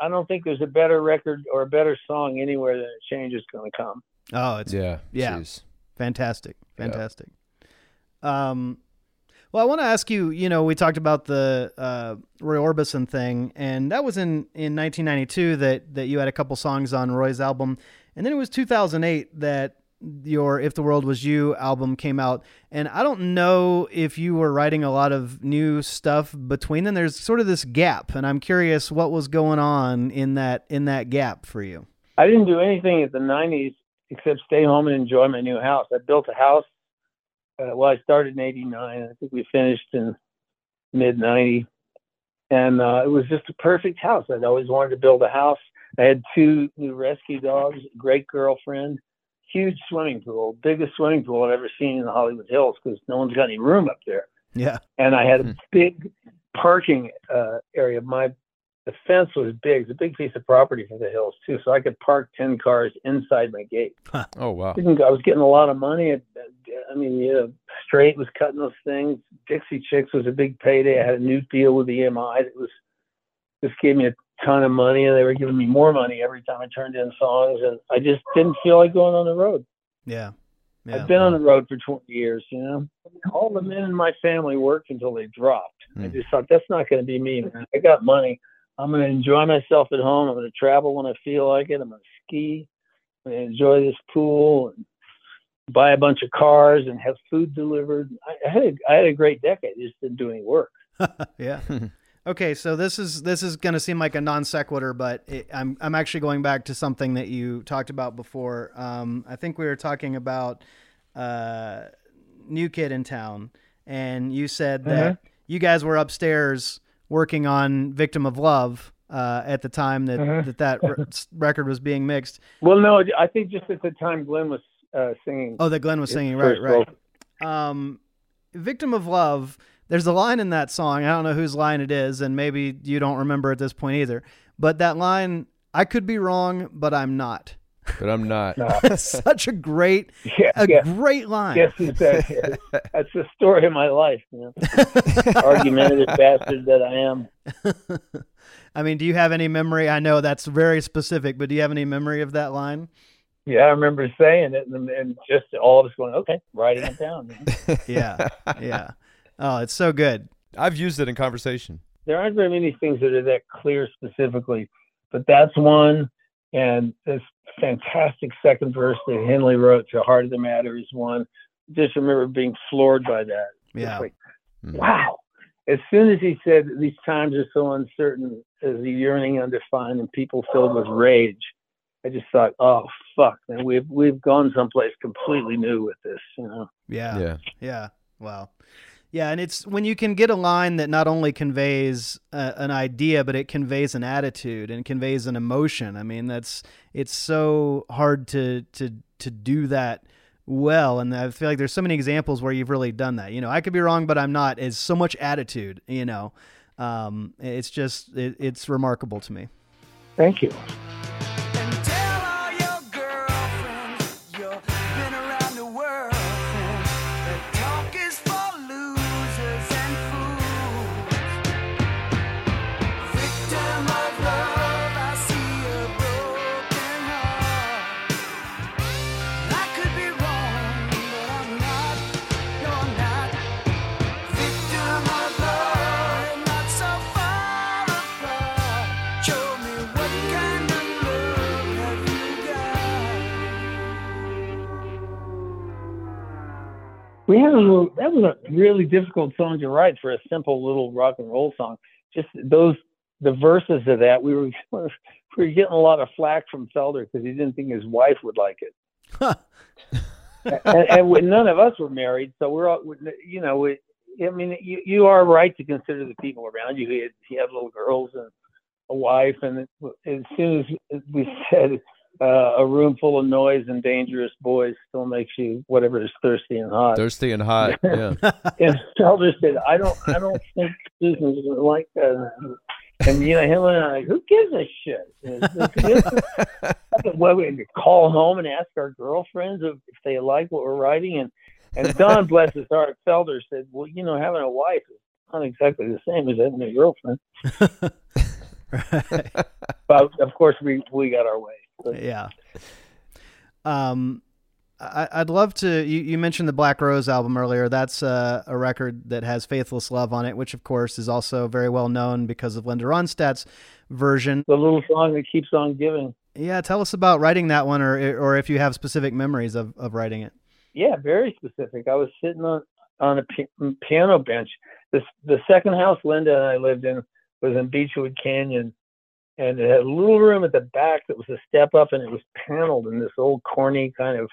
I don't think there's a better record or a better song anywhere than a change is going to come. Oh, it's Yeah. Yeah. Jeez. fantastic, fantastic. Um, well, I want to ask you. You know, we talked about the uh, Roy Orbison thing, and that was in in 1992 that that you had a couple songs on Roy's album, and then it was 2008 that your If the World Was You album came out. And I don't know if you were writing a lot of new stuff between them. There's sort of this gap, and I'm curious what was going on in that in that gap for you. I didn't do anything in the 90s except stay home and enjoy my new house. I built a house. Uh, well, I started in '89. I think we finished in mid '90, and uh, it was just a perfect house. I'd always wanted to build a house. I had two new rescue dogs, great girlfriend, huge swimming pool, biggest swimming pool I've ever seen in the Hollywood Hills because no one's got any room up there. Yeah. And I had a big parking uh, area. My the fence was big. It's a big piece of property for the hills too, so I could park ten cars inside my gate. Oh wow. Didn't I was getting a lot of money. I, I mean, yeah, Strait was cutting those things. Dixie Chicks was a big payday. I had a new deal with EMI. that was just gave me a ton of money, and they were giving me more money every time I turned in songs, and I just didn't feel like going on the road. Yeah. Yeah. I've been on the road for 20 years, you know. All the men in my family worked until they dropped. I Hmm. just thought that's not going to be me, man. I got money. I'm going to enjoy myself at home. I'm going to travel when I feel like it. I'm going to ski. I'm going to enjoy this pool and buy a bunch of cars and have food delivered. I, I had a, I had a great decade. I just didn't do any work. yeah. Okay, so this is this is going to seem like a non sequitur, but it, I'm I'm actually going back to something that you talked about before. Um, I think we were talking about uh, New Kid in Town, and you said that you guys were upstairs working on Victim of Love uh, at the time that that, that re- record was being mixed. Well, no, I think just at the time Glenn was uh, singing. Oh, that Glenn was singing, right, right. Um, Victim of Love. There's a line in that song. I don't know whose line it is, and maybe you don't remember at this point either. But that line, I could be wrong, but I'm not. But I'm not. Such a great, Yeah, a yeah. great line. Guess who's that? That's the story of my life. You know? Argumentative bastard that I am. I mean, do you have any memory? I know that's very specific, but do you have any memory of that line? Yeah, I remember saying it, and, and just all of us going, "Okay, writing it down." Yeah, yeah. Oh, it's so good. I've used it in conversation. there aren't very many things that are that clear specifically, but that's one. And this fantastic second verse that Henley wrote to "Heart of the Matter" is one. Just remember being floored by that. Yeah. like, Mhm. wow. As soon as he said these times are so uncertain, as the yearning undefined and people filled with rage, I just thought, oh fuck, man, we've we've gone someplace completely new with this, you know. Yeah. Yeah. Yeah. Wow. Yeah, and it's when you can get a line that not only conveys an idea, but it conveys an attitude and conveys an emotion. I mean, that's it's so hard to to to do that well, and I feel like there's so many examples where you've really done that. You know, I could be wrong, but I'm not. Is so much attitude. You know, um, it's just it, it's remarkable to me. Thank you. We had a little. That was a really difficult song to write for a simple little rock and roll song. Just those the verses of that. We were we were getting a lot of flack from Felder because he didn't think his wife would like it. and, and we, none of us were married, so we're all, you know, we, I mean, you, you are right to consider the people around you. He had, he had little girls and a wife, and as soon as we said uh, a room full of noise and dangerous boys still makes you whatever is thirsty and hot. Thirsty and hot. Yeah. and Felder said, "I don't, I don't think Susan's gonna like that." And you know, him and I, who gives a shit? well, we call home and ask our girlfriends if, if they like what we're writing, and and Don, bless his heart, Felder said, "Well, you know, having a wife is not exactly the same as having a girlfriend." but of course, we we got our way. Yeah. Um, I, would love to. You, you, mentioned the Black Rose album earlier. That's uh, a record that has "Faithless Love" on it, which of course is also very well known because of Linda Ronstadt's version. The little song that keeps on giving. Yeah, tell us about writing that one, or or if you have specific memories of, of writing it. Yeah, very specific. I was sitting on on a piano bench. This the second house Linda and I lived in was in Beachwood Canyon, and it had a little room at the back that was a step up, and it was paneled in this old corny kind of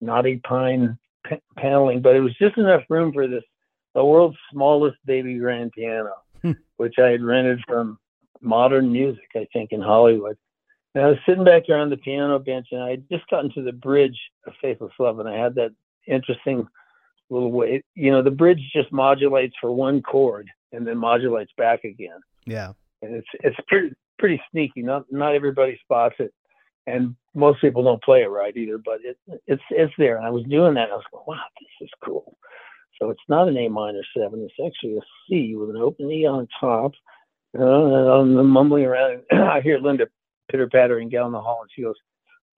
knotty pine p- paneling, but it was just enough room for this the world's smallest baby grand piano, hmm. which I had rented from Modern Music, I think, in Hollywood. And I was sitting back there on the piano bench, and I had just gotten to the bridge of Faithless Love, and I had that interesting little way. You know, the bridge just modulates for one chord and then modulates back again. Yeah, and it's it's pretty pretty sneaky. Not not everybody spots it, and most people don't play it right either. But it it's it's there. And I was doing that. I was going, wow, this is cool. So it's not an A minor seven. It's actually a C with an open E on top. Uh, and I'm mumbling around. I hear Linda pitter pattering down the hall, and she goes,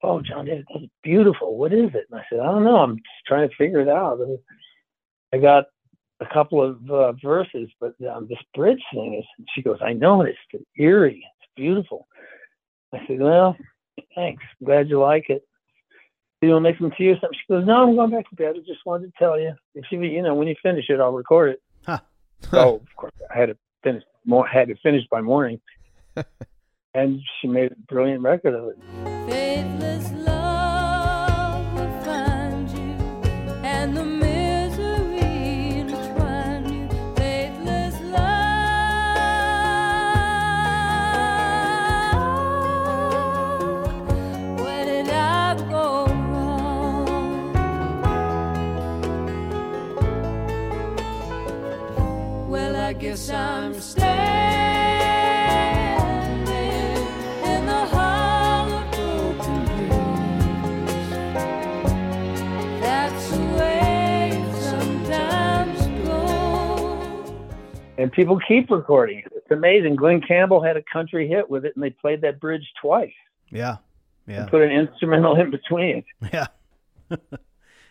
"Oh, John, that's beautiful. What is it?" And I said, "I don't know. I'm just trying to figure it out." And I got a couple of uh, verses, but um, this bridge thing is. She goes, "I know it's eerie. It's beautiful." I said, "Well, thanks. I'm glad you like it. You want to make some tea or something?" She goes, "No, I'm going back to bed. I just wanted to tell you. If you, you know, when you finish it, I'll record it." Huh. so of course, I had to finish. More had to finish by morning. and she made a brilliant record of it. And people keep recording it. It's amazing. Glen Campbell had a country hit with it, and they played that bridge twice. Yeah, yeah. And put an instrumental in between it. Yeah.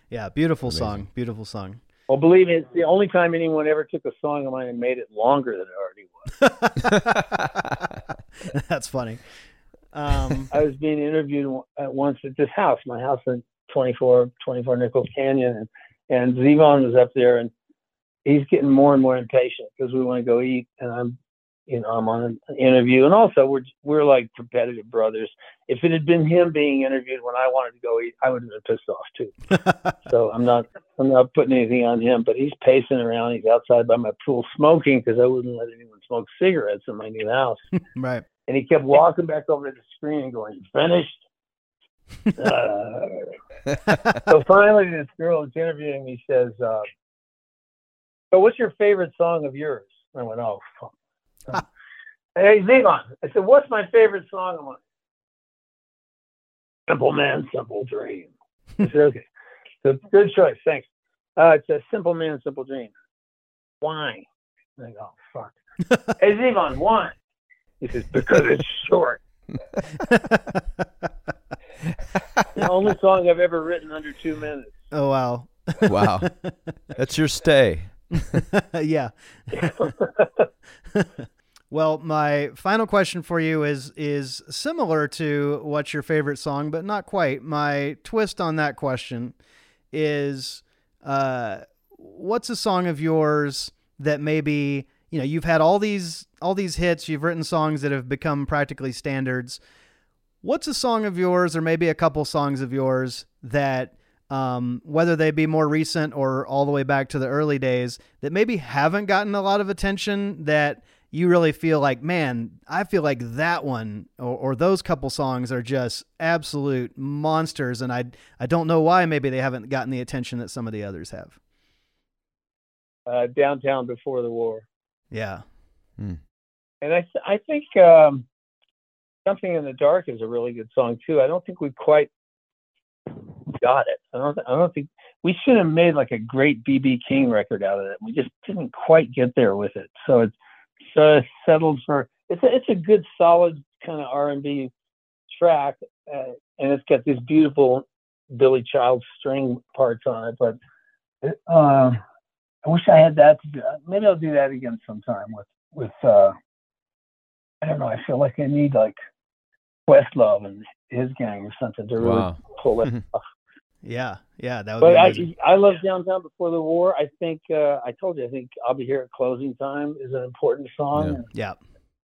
yeah, beautiful Amazing. song. Beautiful song. Well, believe me, it's the only time anyone ever took a song of mine and made it longer than it already was. That's funny. Um, I was being interviewed at once at this house, my house in 24, 24 Nichols Canyon, and, and Zevon was up there, and he's getting more and more impatient because we want to go eat, and I'm you know, I'm on an interview, and also we're we're like competitive brothers. If it had been him being interviewed when I wanted to go eat, I would have been pissed off too. so I'm not I'm not putting anything on him, but he's pacing around. He's outside by my pool smoking because I wouldn't let anyone smoke cigarettes in my new house. right. And he kept walking back over to the screen and going, "Finished." uh, so finally, this girl who's interviewing me says, uh, "So, what's your favorite song of yours?" I went, "Oh, fuck hey, Zevon. I said, what's my favorite song? I'm like, Simple Man, Simple Dream. I said, okay. So good choice. Thanks. Uh, it's a Simple Man, Simple Dream. Why? I go, oh, fuck. hey, Zevon, why? He says, because it's short. the only song I've ever written under two minutes. Oh, wow. wow. That's your stay. yeah. well, my final question for you is is similar to what's your favorite song, but not quite. My twist on that question is uh, what's a song of yours that maybe you know you've had all these all these hits, you've written songs that have become practically standards. What's a song of yours, or maybe a couple songs of yours that um, whether they be more recent or all the way back to the early days that maybe haven't gotten a lot of attention that you really feel like, man, I feel like that one or, or those couple songs are just absolute monsters, and I I don't know why maybe they haven't gotten the attention that some of the others have. Uh, downtown before the war. Yeah, and I th- I think um, something in the dark is a really good song too. I don't think we quite got it. I don't I don't think we should have made like a great BB King record out of it. We just didn't quite get there with it. So it's so it's settled for it's a, it's a good solid kind of R&B track uh, and it's got these beautiful Billy Childs string parts on it, but it, uh, I wish I had that to do. Maybe I'll do that again sometime with with uh I don't know, I feel like I need like Questlove and his gang or something to really Wow. pull that off. Yeah, yeah. That would But be I. I love Downtown Before the War. I think uh I told you I think I'll be here at closing time is an important song. Yeah.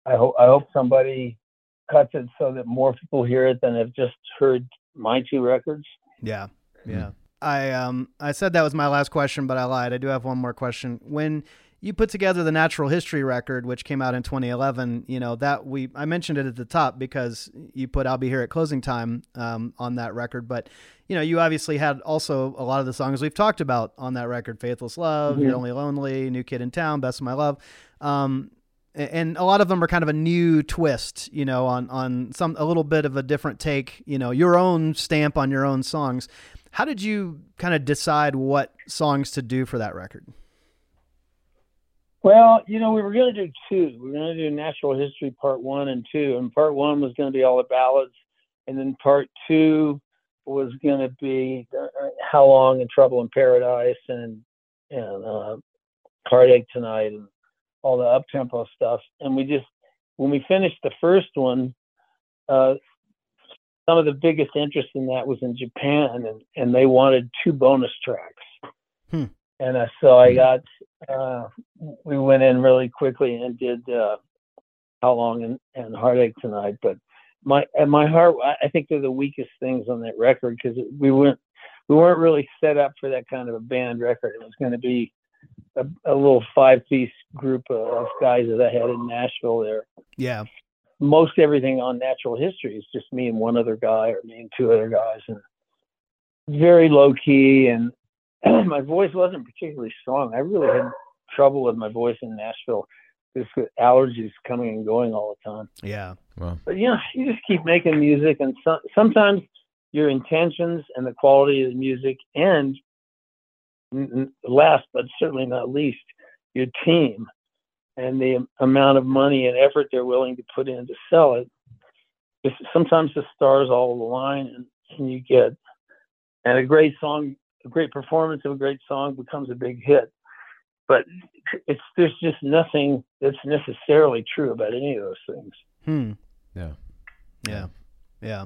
yeah, I hope I hope somebody cuts it so that more people hear it than have just heard my two records. yeah, yeah. I um I said that was my last question, but I lied. I do have one more question. When you put together the natural history record, which came out in 2011, you know that we I mentioned it at the top because you put "I'll Be Here at Closing Time" um, on that record, but you know you obviously had also a lot of the songs we've talked about on that record: "Faithless Love," "You're Only Lonely," "New Kid in Town," "Best of My Love." Um, and a lot of them are kind of a new twist, you know, on on some a little bit of a different take, you know, your own stamp on your own songs. How did you kind of decide what songs to do for that record? Well, you know, we were going to do two. We were going to do Natural History Part One and Two, and Part One was going to be all the ballads, and then Part Two was going to be uh, How Long and Trouble in Paradise and and uh, Heartache Tonight and all the up tempo stuff. And we just when we finished the first one, uh, some of the biggest interest in that was in Japan, and and they wanted two bonus tracks. Hmm. And uh, so I got uh, we went in really quickly and did uh, how long and, and heartache tonight. But my and my heart, I- I think they're the weakest things on that record because we weren't we weren't really set up for that kind of a band record. It was going to be a, a little five piece group of, of guys that I had in Nashville there. Yeah, Most everything on Natural History is just me and one other guy or me and two other guys and very low key and my voice wasn't particularly strong. I really had trouble with my voice in Nashville. Just with allergies coming and going all the time. yeah, Well. But you know, you just keep making music, and so, sometimes your intentions and the quality of the music, and n- n- last but certainly not least, your team and the amount of money and effort they're willing to put in to sell it. Just, sometimes the stars all align, and, and you get and a great song, a great performance of a great song becomes a big hit. But it's there's just nothing that's necessarily true about any of those things. hmm, Yeah. yeah, yeah.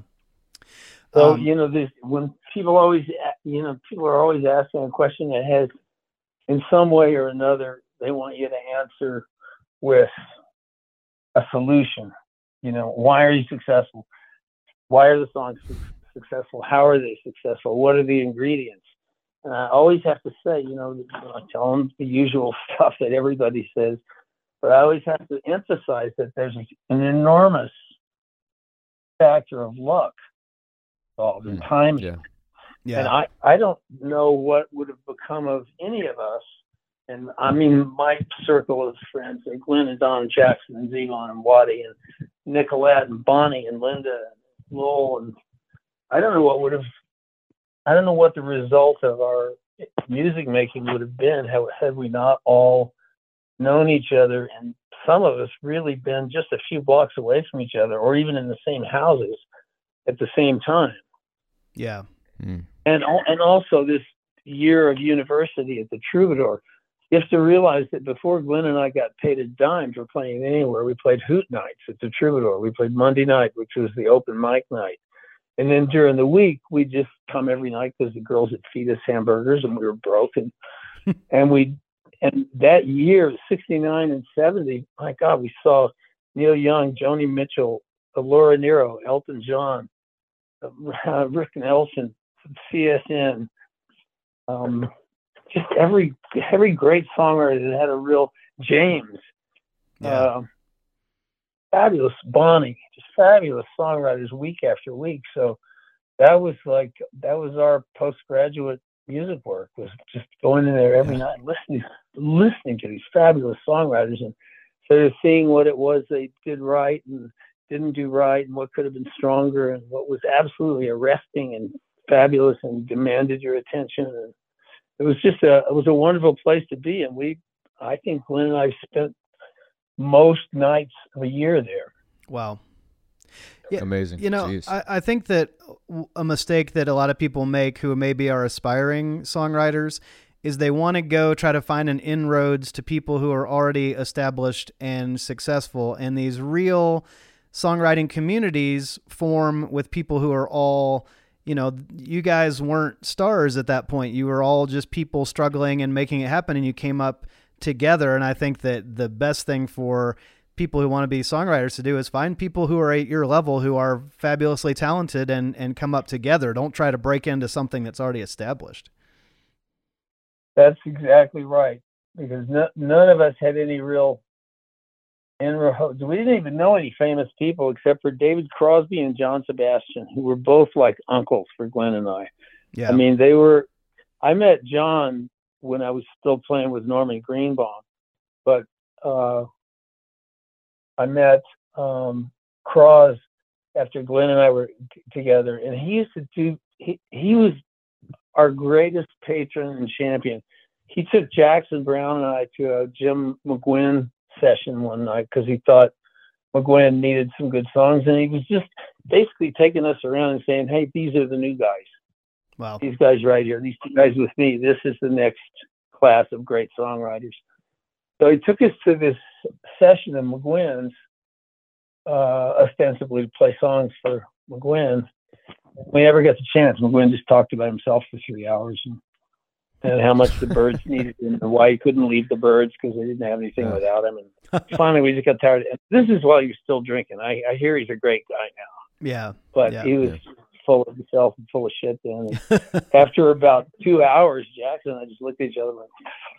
So Um, you know, this when people always, you know, people are always asking a question that has, in some way or another, they want you to answer with a solution. You know, why are you successful? Why are the songs su- successful? How are they successful? What are the ingredients? And I always have to say, you know, I tell them the usual stuff that everybody says, but I always have to emphasize that there's an enormous factor of luck involved and Mm, time. Yeah. yeah, And I, I don't know what would have become of any of us. And I mean, my circle of friends are Glenn and Don Jackson and Zevon and Waddy and Nicolette and Bonnie and Linda and Lowell. And I don't know what would have, I don't know what the result of our music making would have been had, had we not all known each other and some of us really been just a few blocks away from each other or even in the same houses at the same time yeah, Mm. and and also this year of university at the Troubadour. You have to realize that before Glenn and I got paid a dime for playing anywhere, we played Hoot Nights at the Troubadour. We played Monday night, which was the open mic night. And then during the week, we just come every night because the girls would feed us hamburgers and we were broke and and we and that year, '69 and '70, my God, we saw Neil Young, Joni Mitchell, Laura Nyro, Elton John, uh, Rick Nelson, CSN, um, just every every great songwriter that had a real James, Yeah. uh, fabulous Bonnie, just fabulous songwriters week after week. So that was like that was our postgraduate music work was just going in there every night listening listening to these fabulous songwriters and sort of seeing what it was they did right and didn't do right and what could have been stronger and what was absolutely arresting and fabulous and demanded your attention. And it was just a it was a wonderful place to be. And we I think Glenn and I spent most nights of a year there. Wow. Yeah, Amazing. You know, I, I think that a mistake that a lot of people make who maybe are aspiring songwriters is they want to go try to find an inroads to people who are already established and successful. And these real songwriting communities form with people who are all, you know, you guys weren't stars at that point. You were all just people struggling and making it happen, and you came up together. And I think that the best thing for people who want to be songwriters to do is find people who are at your level who are fabulously talented and and come up together. Don't try to break into something that's already established. That's exactly right. Because no, none of us had any real inroads. We didn't even know any famous people except for David Crosby and John Sebastian, who were both like uncles for Glenn and I. Yeah. I mean, they were. I met John when I was still playing with Norman Greenbaum, but uh, I met um, Cross after Glenn and I were together, and he used to do. He he was our greatest patron and champion. He took Jackson Browne and I to a Jim McGuinn session one night because he thought McGuinn needed some good songs, and he was just basically taking us around and saying, "Hey, these are the new guys. Wow. These guys right here. These two guys with me. This is the next class of great songwriters." So he took us to this session of McGuinn's, uh, ostensibly to play songs for McGuinn. We never got the chance. McGuinn just talked about himself for three hours and, and how much the Byrds needed him and why he couldn't leave the Byrds because they didn't have anything Yeah. without him. And finally, we just got tired. And this is while he was still drinking. I, I hear he's a great guy now, Yeah. but Yeah. he was full of himself and full of shit then. And after about two hours, Jackson and I just looked at each other like,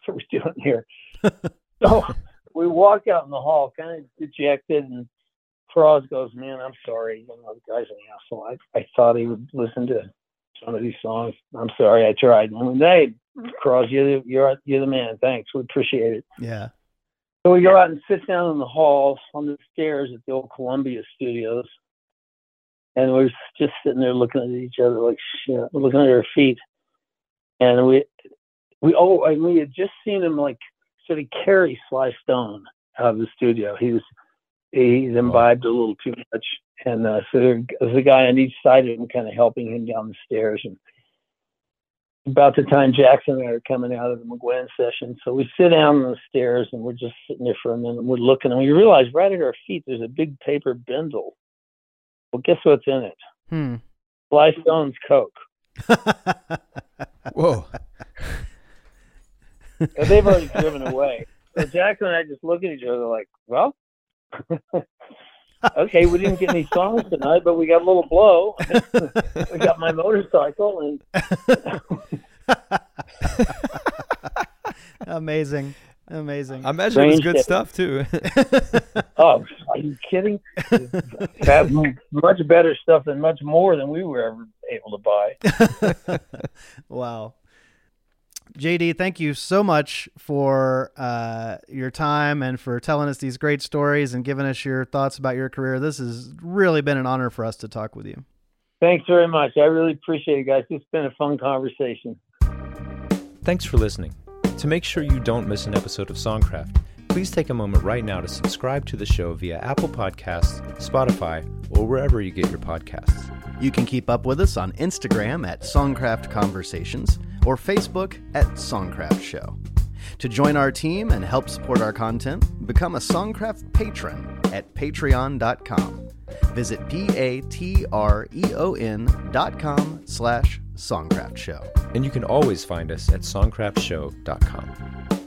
what are we doing here? so we walk out in the hall, kind of dejected, and Cross goes, man, I'm sorry. You know, the guy's an asshole. I, I thought he would listen to some of these songs. I'm sorry, I tried. And I went, hey, Cross, you're the, you're, you're the man. Thanks. We appreciate it. Yeah. So we go out and sit down in the hall on the stairs at the old Columbia Studios, and we're just sitting there looking at each other like shit, looking at our feet, and we we oh and we had just seen him like sort of carry Sly Stone out of the studio. He was he's imbibed a little too much, and uh, so there was a guy on each side of him kind of helping him down the stairs and about the time Jackson and I are coming out of the McGuinn session. So we sit down on the stairs and we're just sitting there for a minute. We're looking and we realize right at our feet there's a big paper bindle. Well, guess what's in it? Hmm. Sly Stone's Coke. Whoa. They've already driven away. So Jackson and I just look at each other like, well, okay, we didn't get any songs tonight, but we got a little blow. we got my motorcycle and Amazing. Amazing. I imagine it was good shit. stuff too. Oh, are you kidding? That much better stuff and much more than we were ever able to buy. wow. JD, thank you so much for uh, your time and for telling us these great stories and giving us your thoughts about your career. This has really been an honor for us to talk with you. Thanks very much. I really appreciate it, guys. It's been a fun conversation. Thanks for listening. To make sure you don't miss an episode of Songcraft, please take a moment right now to subscribe to the show via Apple Podcasts, Spotify, or wherever you get your podcasts. You can keep up with us on Instagram at Songcraft Conversations or Facebook at Songcraft Show. To join our team and help support our content, become a Songcraft patron at patreon.com. Visit P-A-T-R-E-O-N dot com slash Songcraft Show. And you can always find us at songcraftshow.com.